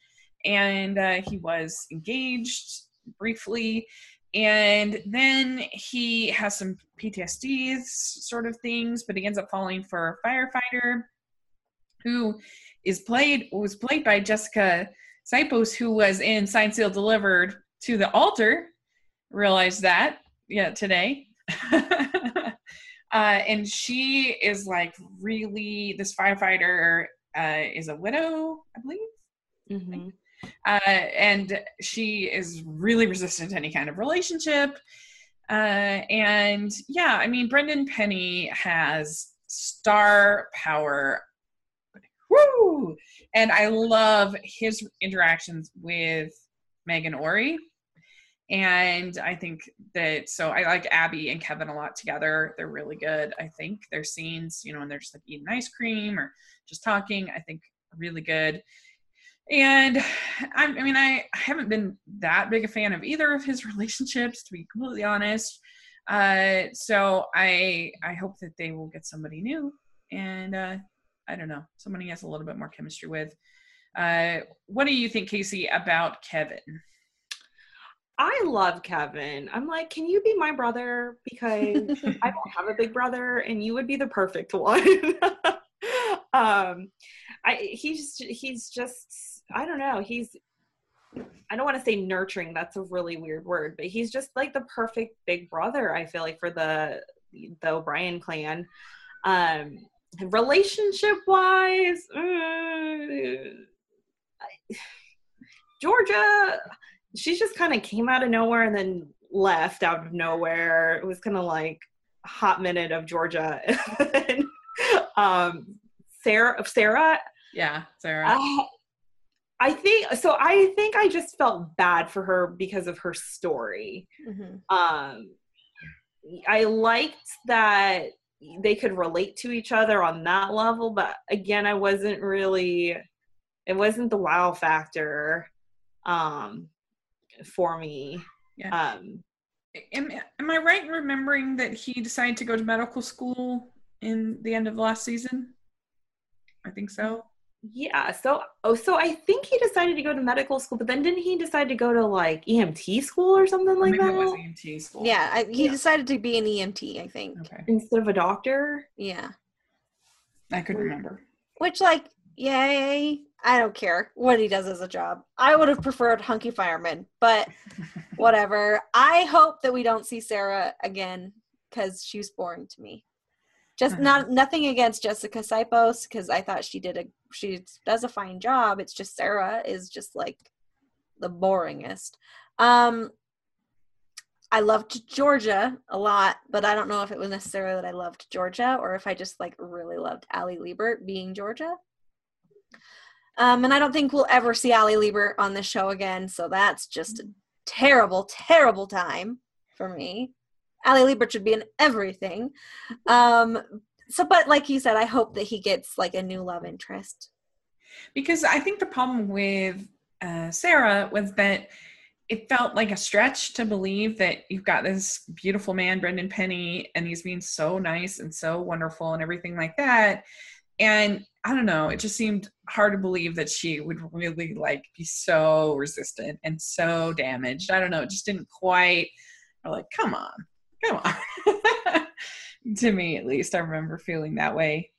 and uh, he was engaged briefly and then he has some PTSD sort of things, but he ends up falling for a firefighter who is played was played by Jessica Sipos, who was in Signed Sealed Delivered to the Altar. Realized that yeah today. uh, and she is like really this firefighter uh, is a widow, I believe. Mhm. Uh, and she is really resistant to any kind of relationship. Uh, and yeah, I mean, Brendan Penny has star power. Woo! And I love his interactions with Meghan Ory. And I think that so I like Abby and Kevin a lot together. They're really good. I think their scenes, you know, when they're just like eating ice cream or just talking, I think really good. And I, I mean, I, I haven't been that big a fan of either of his relationships, to be completely honest. Uh, so I I hope that they will get somebody new, and uh, I don't know, somebody has a little bit more chemistry with. Uh, what do you think, Kaycee, about Kevin? I love Kevin. I'm like, can you be my brother? Because I don't have a big brother, and you would be the perfect one. um, I he's he's just I don't know. He's I don't want to say nurturing. That's a really weird word, but he's just like the perfect big brother. I feel like for the the O'Brien clan. Um, relationship wise, Georgia, she just kind of came out of nowhere and then left out of nowhere. It was kind of like a hot minute of Georgia. and, um, Sarah, Sarah, Yeah, Sarah. I, I think so. I think I just felt bad for her because of her story. Mhm. Um, I liked that they could relate to each other on that level, but again, I wasn't really. It wasn't the wow factor, um, for me. Yeah. Um, am, am I right in remembering that he decided to go to medical school in the end of last season? I think so. Yeah. So, oh, so I think he decided to go to medical school, but then didn't he decide to go to like EMT school or something like Maybe that it was EMT school. Yeah, I, he Yeah. decided to be an EMT, I think. Okay. instead of a doctor? Yeah. I could remember. Which, like, yay. I don't care what he does as a job. I would have preferred Hunky Fireman, but whatever. I hope that we don't see Sarah again because she was boring to me. Just not nothing against Jessica Sipos because I thought she did a she does a fine job. It's just Sarah is just like the boringest. Um, I loved Georgia a lot, but I don't know if it was necessarily that I loved Georgia or if I just like really loved Ali Liebert being Georgia. Um, and I don't think we'll ever see Ali Liebert on the show again, so that's just a terrible, terrible time for me. Ali Liebert should be in everything. Um, so, but like you said, I hope that he gets like a new love interest. because I think the problem with uh, Sarah was that it felt like a stretch to believe that you've got this beautiful man, Brendan Penny, and he's being so nice and so wonderful and everything like that. And I don't know, it just seemed hard to believe that she would really like be so resistant and so damaged. I don't know, it just didn't quite. Like, come on, come on. to me, at least, I remember feeling that way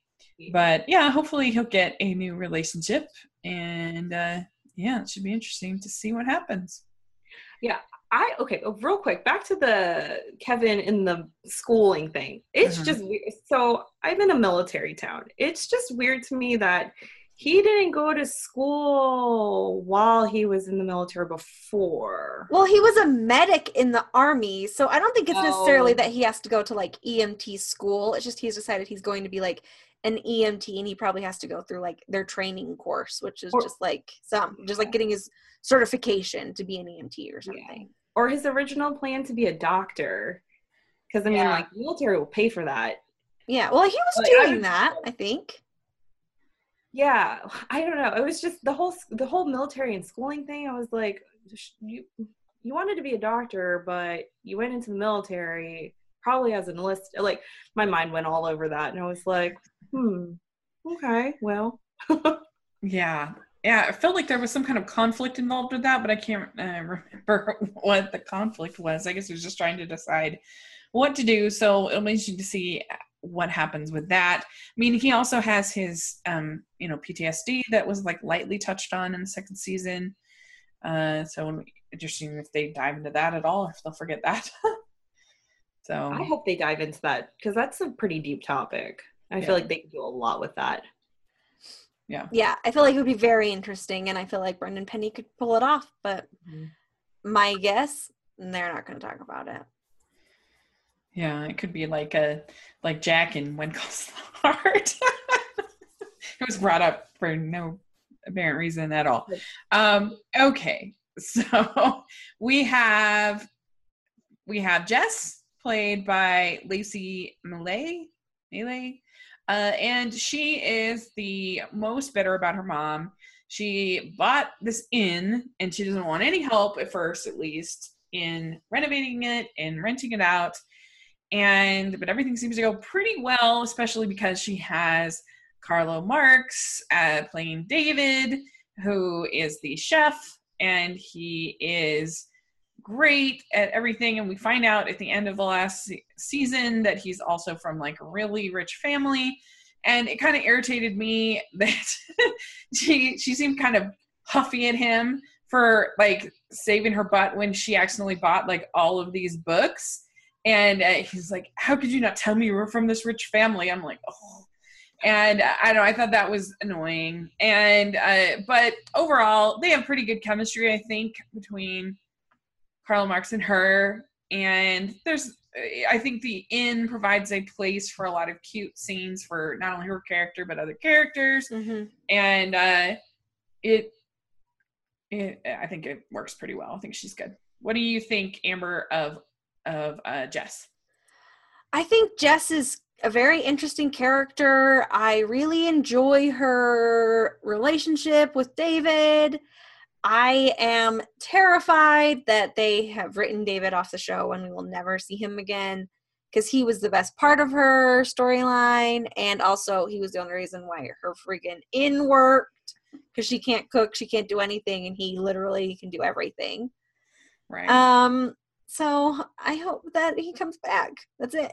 but yeah hopefully he'll get a new relationship and uh yeah it should be interesting to see what happens Yeah. I okay, oh, real quick, back to the Kevin in the schooling thing. It's Mhm. just weird. So I'm in a military town. It's just weird to me that he didn't go to school while he was in the military before. Well, he was a medic in the army, so I don't think it's necessarily Oh. that he has to go to like EMT school. It's just he's decided he's going to be like an EMT, and he probably has to go through like their training course, which is Or- just like some, just like getting his certification to be an EMT or Yeah. something. Or his original plan to be a doctor. Because I mean, Yeah. like military will pay for that. Yeah, well, he was I doing that, I think. Yeah, I don't know. It was just the whole the whole military and schooling thing. I was like, you you wanted to be a doctor, but you went into the military probably as an enlist. Like my mind went all over that, and I was like, hmm, okay, well, yeah yeah i felt like there was some kind of conflict involved with that but i can't uh, remember what the conflict was i guess he was just trying to decide what to do so it'll be interesting to see what happens with that. I mean, he also has his, um, you know, PTSD that was like lightly touched on in the second season. Uh, so interesting if they dive into that at all, or if they'll forget that. so I hope they dive into that because that's a pretty deep topic. I Yeah. feel like they can do a lot with that. yeah, Yeah, I feel like it would be very interesting, and I feel like Brendan Penny could pull it off. But Mhm. my guess, they're not going to talk about it. yeah, it could be like a like Jack in When Calls the Heart. it was brought up for no apparent reason at all. Um, okay, so we have we have Jess played by Lacey Millay, Millay, uh, and she is the most bitter about her mom. She bought this inn, and she doesn't want any help at first, at least, in renovating it and renting it out. And but everything seems to go pretty well, especially because she has Carlo Marks uh, playing David, who is the chef, and he is great at everything. And we find out at the end of the last se- season that he's also from like a really rich family. And it kind of irritated me that she she seemed kind of huffy at him for like saving her butt when she accidentally bought like all of these books. And uh, he's like, "How could you not tell me you were from this rich family?" I'm like, "Oh." And uh, I don't know. I thought that was annoying. And uh, but overall, they have pretty good chemistry, I think, between Carlo Marks and her. And there's, I think the inn provides a place for a lot of cute scenes for not only her character but other characters. Mm-hmm. And uh, it, it, I think it works pretty well. I think she's good. What do you think, Amber, of of uh, Jess? I think Jess is a very interesting character. I really enjoy her relationship with David. I am terrified that they have written David off the show and we will never see him again because he was the best part of her storyline. And also, he was the only reason why her freaking inn worked because she can't cook, she can't do anything, and he literally can do everything. Right. Um, so I hope that he comes back. That's it.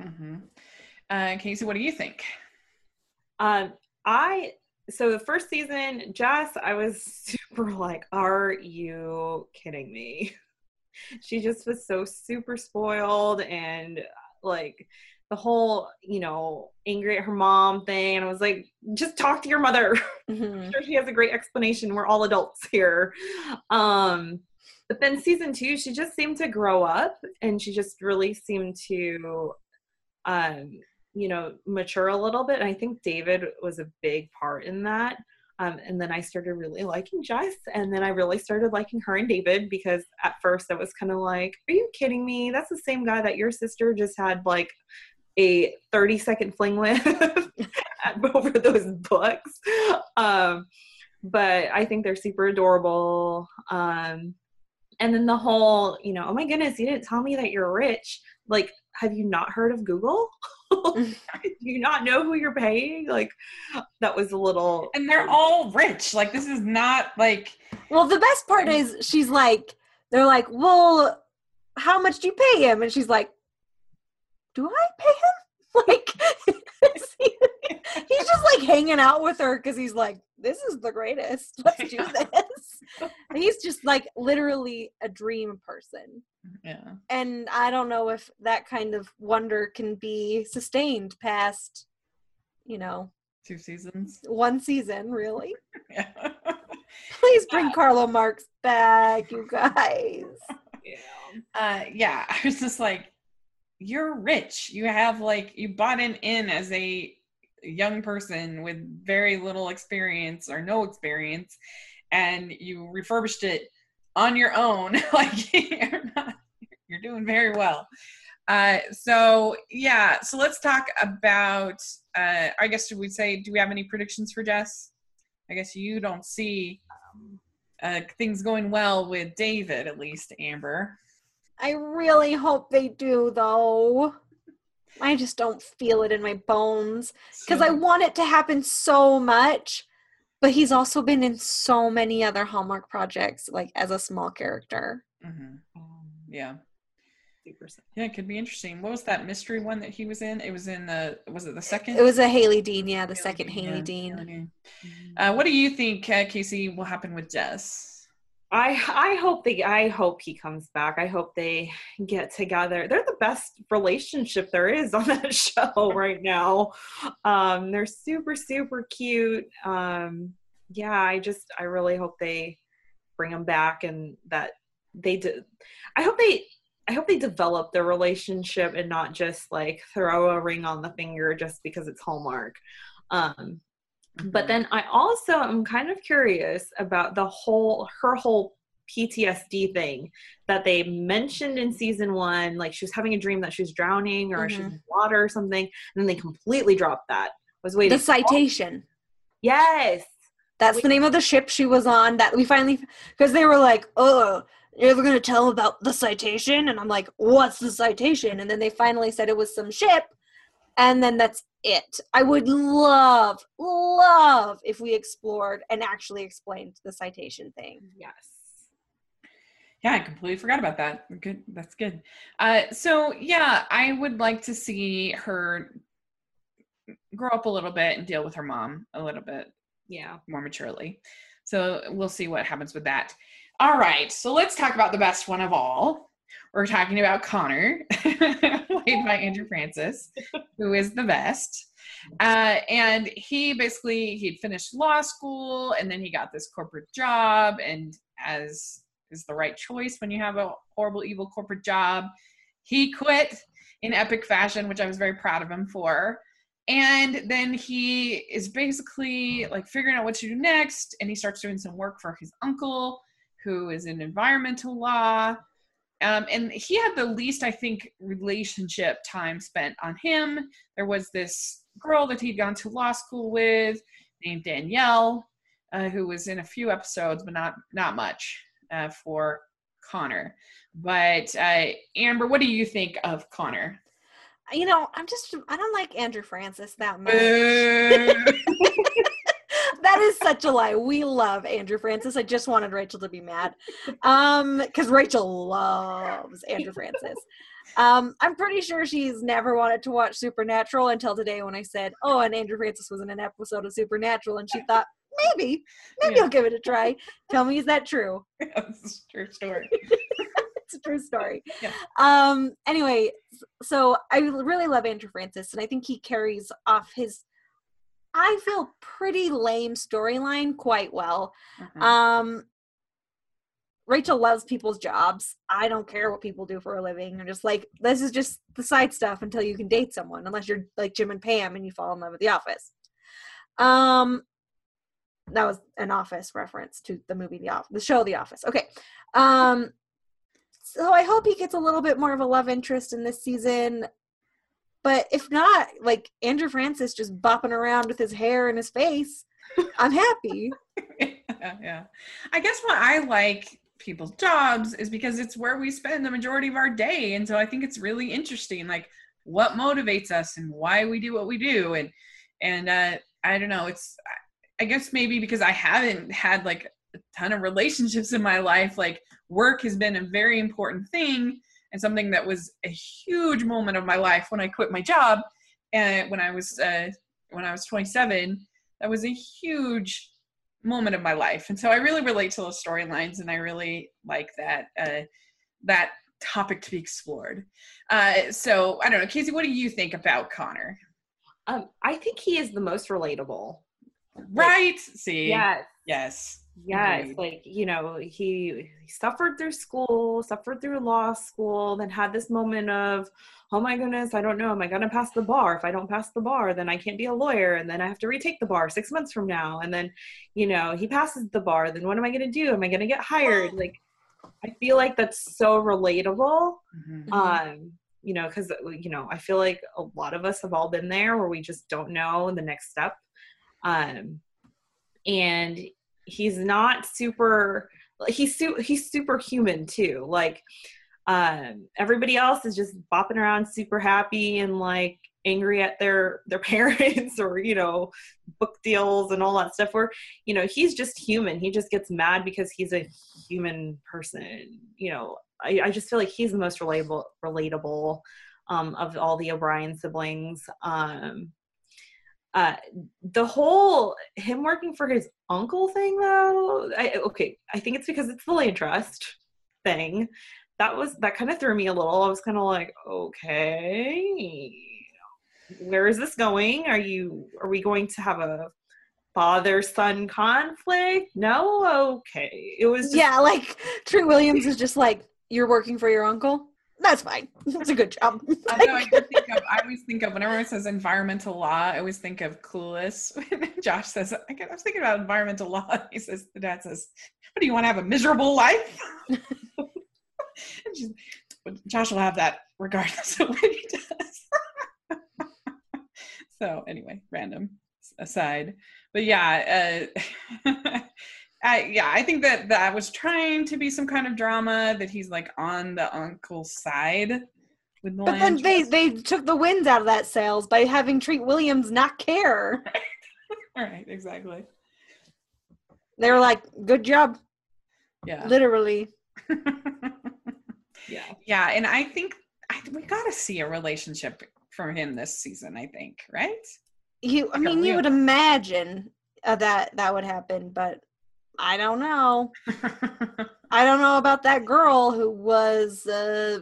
hmm uh, Kaycee, what do you think? Um, I so the first season, Jess, I was super like, "Are you kidding me?" She just was so super spoiled and like the whole, you know, angry at her mom thing. And I was like, "Just talk to your mother." Mhm. sure she has a great explanation. We're all adults here. Um, but then season two, she just seemed to grow up and she just really seemed to, um, you know, mature a little bit. And I think David was a big part in that. Um, and then I started really liking Jess, and then I really started liking her and David because at first I was kind of like, "Are you kidding me? That's the same guy that your sister just had like a 30 second fling with over those books." Um, but I think they're super adorable. Um, and then the whole, you know, oh my goodness, you didn't tell me that you're rich. Like, have you not heard of Google? Mm. Do you not know who you're paying? Like, that was a little. And they're all rich. Like this is not like Well, the best part is she's like, they're like, well, how much do you pay him? And she's like, do I pay him? Like, he's just like hanging out with her because he's like, this is the greatest. Let's do this. He's just like literally a dream person. yeah. And I don't know if that kind of wonder can be sustained past, you know, Two seasons. one season, really. Yeah. Please bring Carlo Marks back, you guys. Yeah. uh yeah i was just like you're rich you have like you bought an inn as a young person with very little experience or no experience and you refurbished it on your own like you're not you're doing very well uh so yeah so let's talk about uh i guess should we say do we have any predictions for jess i guess you don't see uh, things going well with David, at least, Amber. I really hope they do, though. I just don't feel it in my bones because I want it to happen so much. But he's also been in so many other Hallmark projects, like as a small character. Mhm. Yeah. Super. Yeah, it could be interesting. What was that mystery one that he was in? It was in the was it the second? It was a Hailey Dean, yeah, the Hailey second Dean, Hailey yeah, Dean. Hailey Dean. Uh, what do you think, uh, Kaycee, will happen with Jess? I I hope they I hope he comes back. I hope they get together. They're the best relationship there is on that show right now. Um, they're super super cute. Um, yeah, I just I really hope they bring them back and that they do. I hope they I hope they develop their relationship and not just like throw a ring on the finger just because it's Hallmark. Um, but Mhm. then I also am kind of curious about the whole her whole PTSD thing that they mentioned in season one. Like she was having a dream that she was drowning or she was in water or something, and then they completely dropped that. I was waiting. The citation. yes. That's the name of the ship she was on that we finally because they were like, "Oh, you're ever to tell about the citation?" And I'm like, "What's the citation?" And then they finally said it was some ship and then that's it. I would love love if we explored and actually explained the citation thing. Yes. Yeah, I completely forgot about that. Good, that's good. Uh, so yeah, I would like to see her grow up a little bit and deal with her mom a little bit Yeah. more maturely. So we'll see what happens with that. All right, so let's talk about the best one of all. We're talking about Connor, played by Andrew Francis, who is the best. Uh, and he basically he'd finished law school and then he got this corporate job and as is the right choice when you have a horrible evil corporate job he quit in epic fashion which i was very proud of him for and then he is basically like figuring out what to do next and he starts doing some work for his uncle who is in environmental law um, and he had the least i think relationship time spent on him. There was this girl that he'd gone to law school with named danielle uh, who was in a few episodes but not not much uh, for connor. But uh, amber what do you think of connor? You know, I'm just I don't like Andrew Francis that much. That is such a lie. We love Andrew Francis. I just wanted Rachel to be mad. Um, because Rachel loves Andrew Francis. Um, I'm pretty sure she's never wanted to watch Supernatural until today when I said, Oh, and Andrew Francis was in an episode of Supernatural, and she thought, maybe, maybe Yeah. I'll give it a try. Tell me, is that true? That's a true story it's a true story. Yeah. Um. Anyway, so I really love Andrew Francis, and I think he carries off his, I feel pretty lame storyline quite well. Mhm. Um. Rachel loves people's jobs. I don't care what people do for a living. I'm just like, this is just the side stuff until you can date someone, unless you're like Jim and Pam and you fall in love with The Office. Um, that was an Office reference to the movie The Office, the show The Office. Okay. Um, so I hope he gets a little bit more of a love interest in this season. But if not, like Andrew Francis just bopping around with his hair and his face, I'm happy. yeah, yeah. I guess what I like people's jobs is because it's where we spend the majority of our day. And so I think it's really interesting, like what motivates us and why we do what we do. And, and, uh, I don't know, it's, I guess maybe because I haven't had like a ton of relationships in my life, like work has been a very important thing and something that was a huge moment of my life when I quit my job. And when I was, uh, when I was 27, that was a huge moment of my life and so i really relate to those storylines and i really like that uh that topic to be explored uh so i don't know kaycee what do you think about connor Um, I think he is the most relatable. right see Yes. yes Yes, Agreed. like you know, he, he suffered through school, suffered through law school, then had this moment of, oh my goodness, I don't know, am I gonna pass the bar? If I don't pass the bar, then I can't be a lawyer, and then I have to retake the bar six months from now. And then, you know, he passes the bar, then what am I gonna do? Am I gonna get hired? Like, I feel like that's so relatable. Mhm. Mhm. Um, you know, because you know, I feel like a lot of us have all been there where we just don't know the next step. Um, and he's not super he's su- he's super human too like um everybody else is just bopping around super happy and like angry at their their parents or you know book deals and all that stuff where you know he's just human. He just gets mad because he's a human person you know. I, I just feel like he's the most relatable relatable um, of all the o'brien siblings. Um, uh, the whole him working for his uncle thing though I, okay i think it's because it's the land trust thing that was that kind of threw me a little i was kind of like okay where is this going? Are you are we going to have a father son conflict? No, okay. It was just, yeah, like Treat Williams is just like you're working for your uncle. That's fine. That's a good job. I know. I think of. I always think of whenever it says environmental law. I always think of Clueless. Josh says, "I was thinking about environmental law." He says, "The dad says, what do you want to have a miserable life?" Josh will have that regardless of what he does. So anyway, random aside, but yeah, uh, I, yeah, I think that that was trying to be some kind of drama that he's like on the uncle's side. With the but then they they took the winds out of that sails by having Treat Williams not care. All right, exactly. They were like, "Good job." Yeah. Literally. yeah. Yeah, and I think I, we got to see a relationship from him this season. I think, right? You, I mean, you would imagine uh, that that would happen, but I don't know. I don't know about that girl who was uh,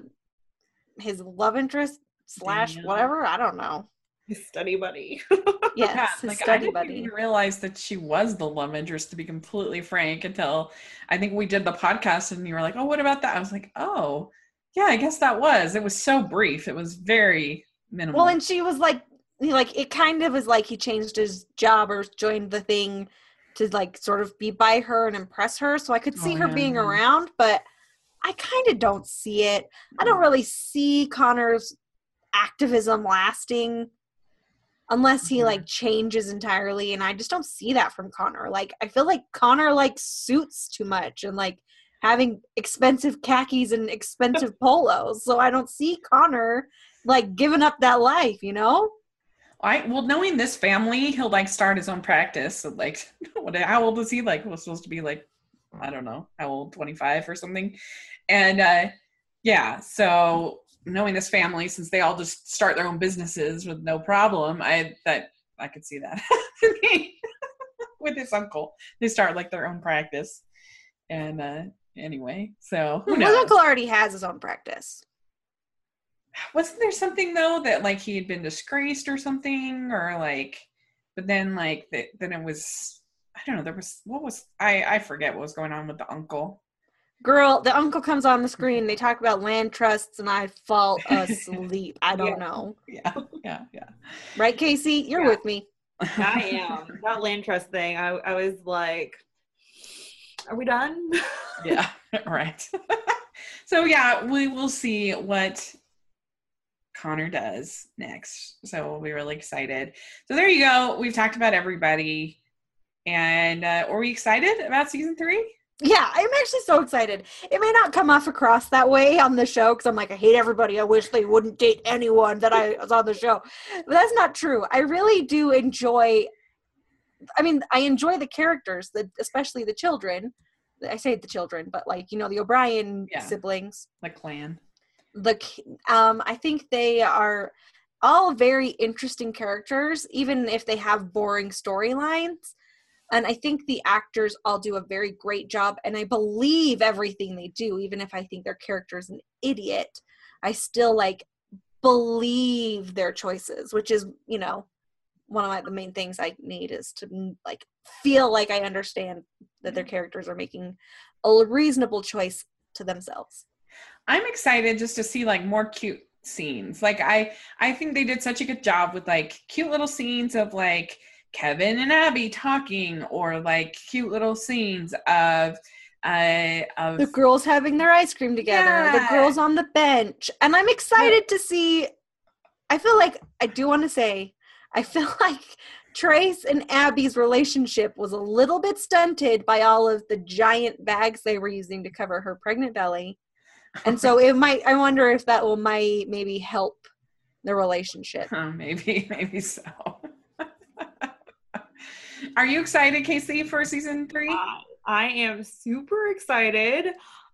his love interest slash whatever. I don't know. His study buddy. yes, yeah, his like, study I didn't buddy. Even realize that she was the love interest. To be completely frank, until I think we did the podcast, and you were like, "Oh, what about that?" I was like, "Oh, yeah, I guess that was." It was so brief. It was very minimal. Well, and she was like, like it kind of was like he changed his job or joined the thing to like sort of be by her and impress her. So I could oh, see oh, her yeah. being around, but I kind of don't see it. I don't mm. really see Connor's activism lasting unless he mm-hmm. like changes entirely and I just don't see that from Connor. Like I feel like Connor like suits too much and like having expensive khakis and expensive polos. So I don't see Connor like giving up that life, you know? I well knowing this family, he'll like start his own practice. So like what how old is he? Like was supposed to be like I don't know, how old, 25 or something. And uh yeah, so knowing this family, since they all just start their own businesses with no problem, I that I could see that with his uncle. They start like their own practice. And uh anyway, so his uncle already has his own practice wasn't there something though that like he had been disgraced or something? Or like but then like the, then it was i don't know there was what was i i forget what was going on with the uncle. Girl the uncle comes on the screen. They talk about land trusts and i fall asleep. I don't yeah. know. Yeah yeah yeah. Right kaycee? You're yeah. with me. I am. That land trust thing i, I was like are we done? Yeah right. So yeah we will see what Connor does next. So we'll be really excited. So there you go. We've talked about everybody. And uh, are we excited about season three? Yeah, I'm actually so excited. It may not come off across that way on the show because I'm like, I hate everybody. I wish they wouldn't date anyone that I was on the show. But that's not true. I really do enjoy. I mean, I enjoy the characters, the especially the children. I say the children, but like you know the O'Brien yeah. siblings, the clan the um i think they are all very interesting characters even if they have boring storylines. And i think the actors all do a very great job and i believe everything they do even if i think their character is an idiot. I still like believe their choices which is you know one of my, the main things i need is to like feel like i understand that their characters are making a reasonable choice to themselves I'm excited just to see like more cute scenes. Like I I think they did such a good job with like cute little scenes of like Kevin and Abby talking or like cute little scenes of uh of the girls having their ice cream together, yeah. the girls on the bench. And I'm excited to see I feel like I do want to say I feel like Trace and Abby's relationship was a little bit stunted by all of the giant bags they were using to cover her pregnant belly and so it might i wonder if that will might maybe help the relationship. Huh, maybe, maybe so. Are you excited, Kaycee, for season three? Uh, I am super excited.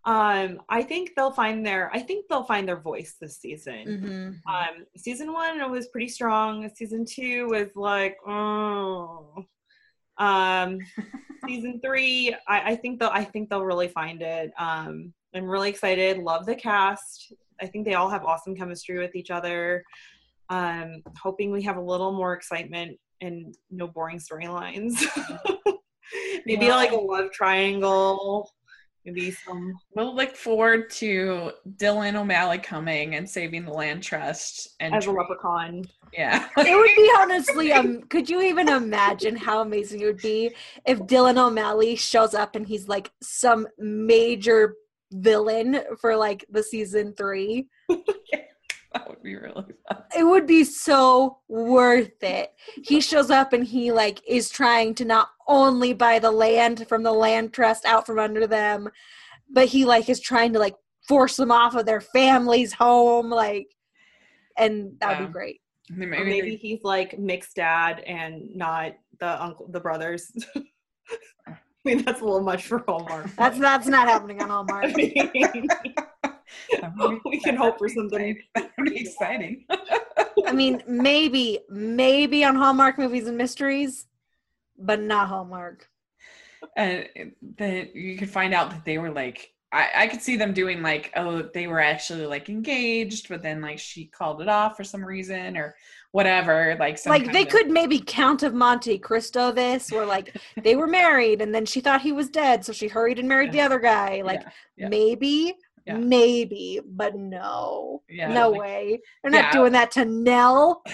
Um, I think they'll find their I think they'll find their voice this season. Mhm. Um, season one was pretty strong. Season two was like, oh. Um, season three, I, I think they'll I think they'll really find it. Um, I'm really excited. Love the cast. I think they all have awesome chemistry with each other. Um, hoping we have a little more excitement and no boring storylines. Maybe like a love triangle. Maybe some We'll look forward to Dylan O'Malley coming and saving the land trust and as a leprechaun. yeah. It would be honestly, um, could you even imagine how amazing it would be if Dylan O'Malley shows up and he's like some major villain for like the season three? that would be really fun. It would be so worth it. He shows up and he like is trying to not only buy the land from the land trust out from under them, but he like is trying to like force them off of their family's home, like, and that would Yeah. be great. Maybe, Or maybe he's like Mick's dad and not the uncle, the brothers. I mean, that's a little much for Hallmark. That's that's not happening on Hallmark. I mean, that would be- we can hope for something. exciting. That would be exciting. I mean, maybe, maybe on Hallmark movies and mysteries, but not Hallmark. and that you could find out that they were like I, I could see them doing like oh they were actually like engaged but then like she called it off for some reason or whatever like some like they of- could maybe Count of Monte Cristo this, where like they were married and then she thought he was dead, so she hurried and married the other guy. Like yeah, yeah. maybe, Yeah. maybe, but no, Yeah, no like- way. They're not Yeah. doing that to Nell.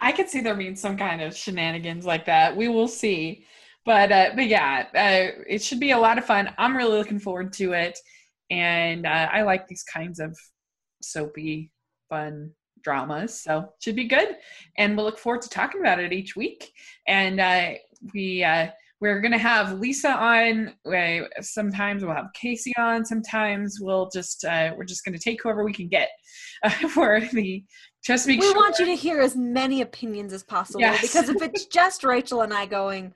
I could see there being some kind of shenanigans like that. We will see. But uh, but yeah, uh, it should be a lot of fun. I'm really looking forward to it, and uh, I like these kinds of soapy, fun dramas. So should be good, and we'll look forward to talking about it each week. And uh, we uh, we're gonna have Lisa on. Uh, sometimes we'll have Kaycee on. Sometimes we'll just uh, we're just gonna take whoever we can get uh, for the make We sure. want you to hear as many opinions as possible Yes. because if it's just Rachel and I going,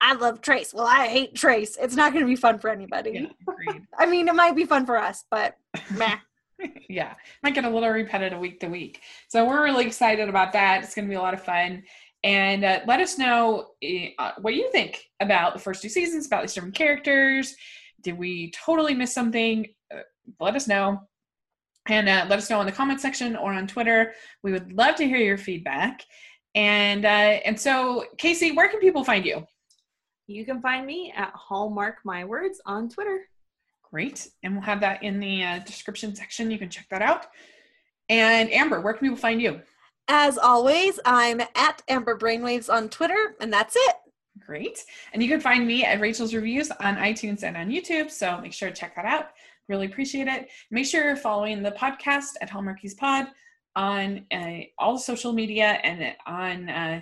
I love Trace. Well, I hate Trace. It's not going to be fun for anybody. Yeah. I mean, it might be fun for us, but meh. yeah, might get a little repetitive week to week. So we're really excited about that. It's going to be a lot of fun. And uh, let us know uh, what you think about the first two seasons, about these different characters. Did we totally miss something? Uh, let us know. And uh, let us know in the comment section or on Twitter. We would love to hear your feedback. And uh, and so, Kaycee, where can people find you? You can find me at Hallmark My Words on Twitter. Great. And we'll have that in the uh, description section. You can check that out. And Amber, where can people find you? As always, I'm at Amber Brainwaves on Twitter, and that's it. Great. And you can find me at Rachel's Reviews on iTunes and on YouTube. So make sure to check that out. Really appreciate it. Make sure you're following the podcast at Hallmarkies Pod on uh, all the social media and on uh,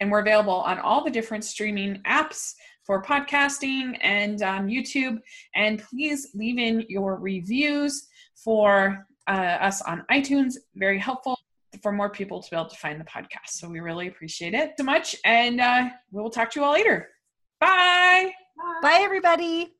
and we're available on all the different streaming apps for podcasting and on YouTube. And please leave in your reviews for uh, us on iTunes. Very helpful for more people to be able to find the podcast. So we really appreciate it so much. And uh, we will talk to you all later. Bye. Bye, everybody.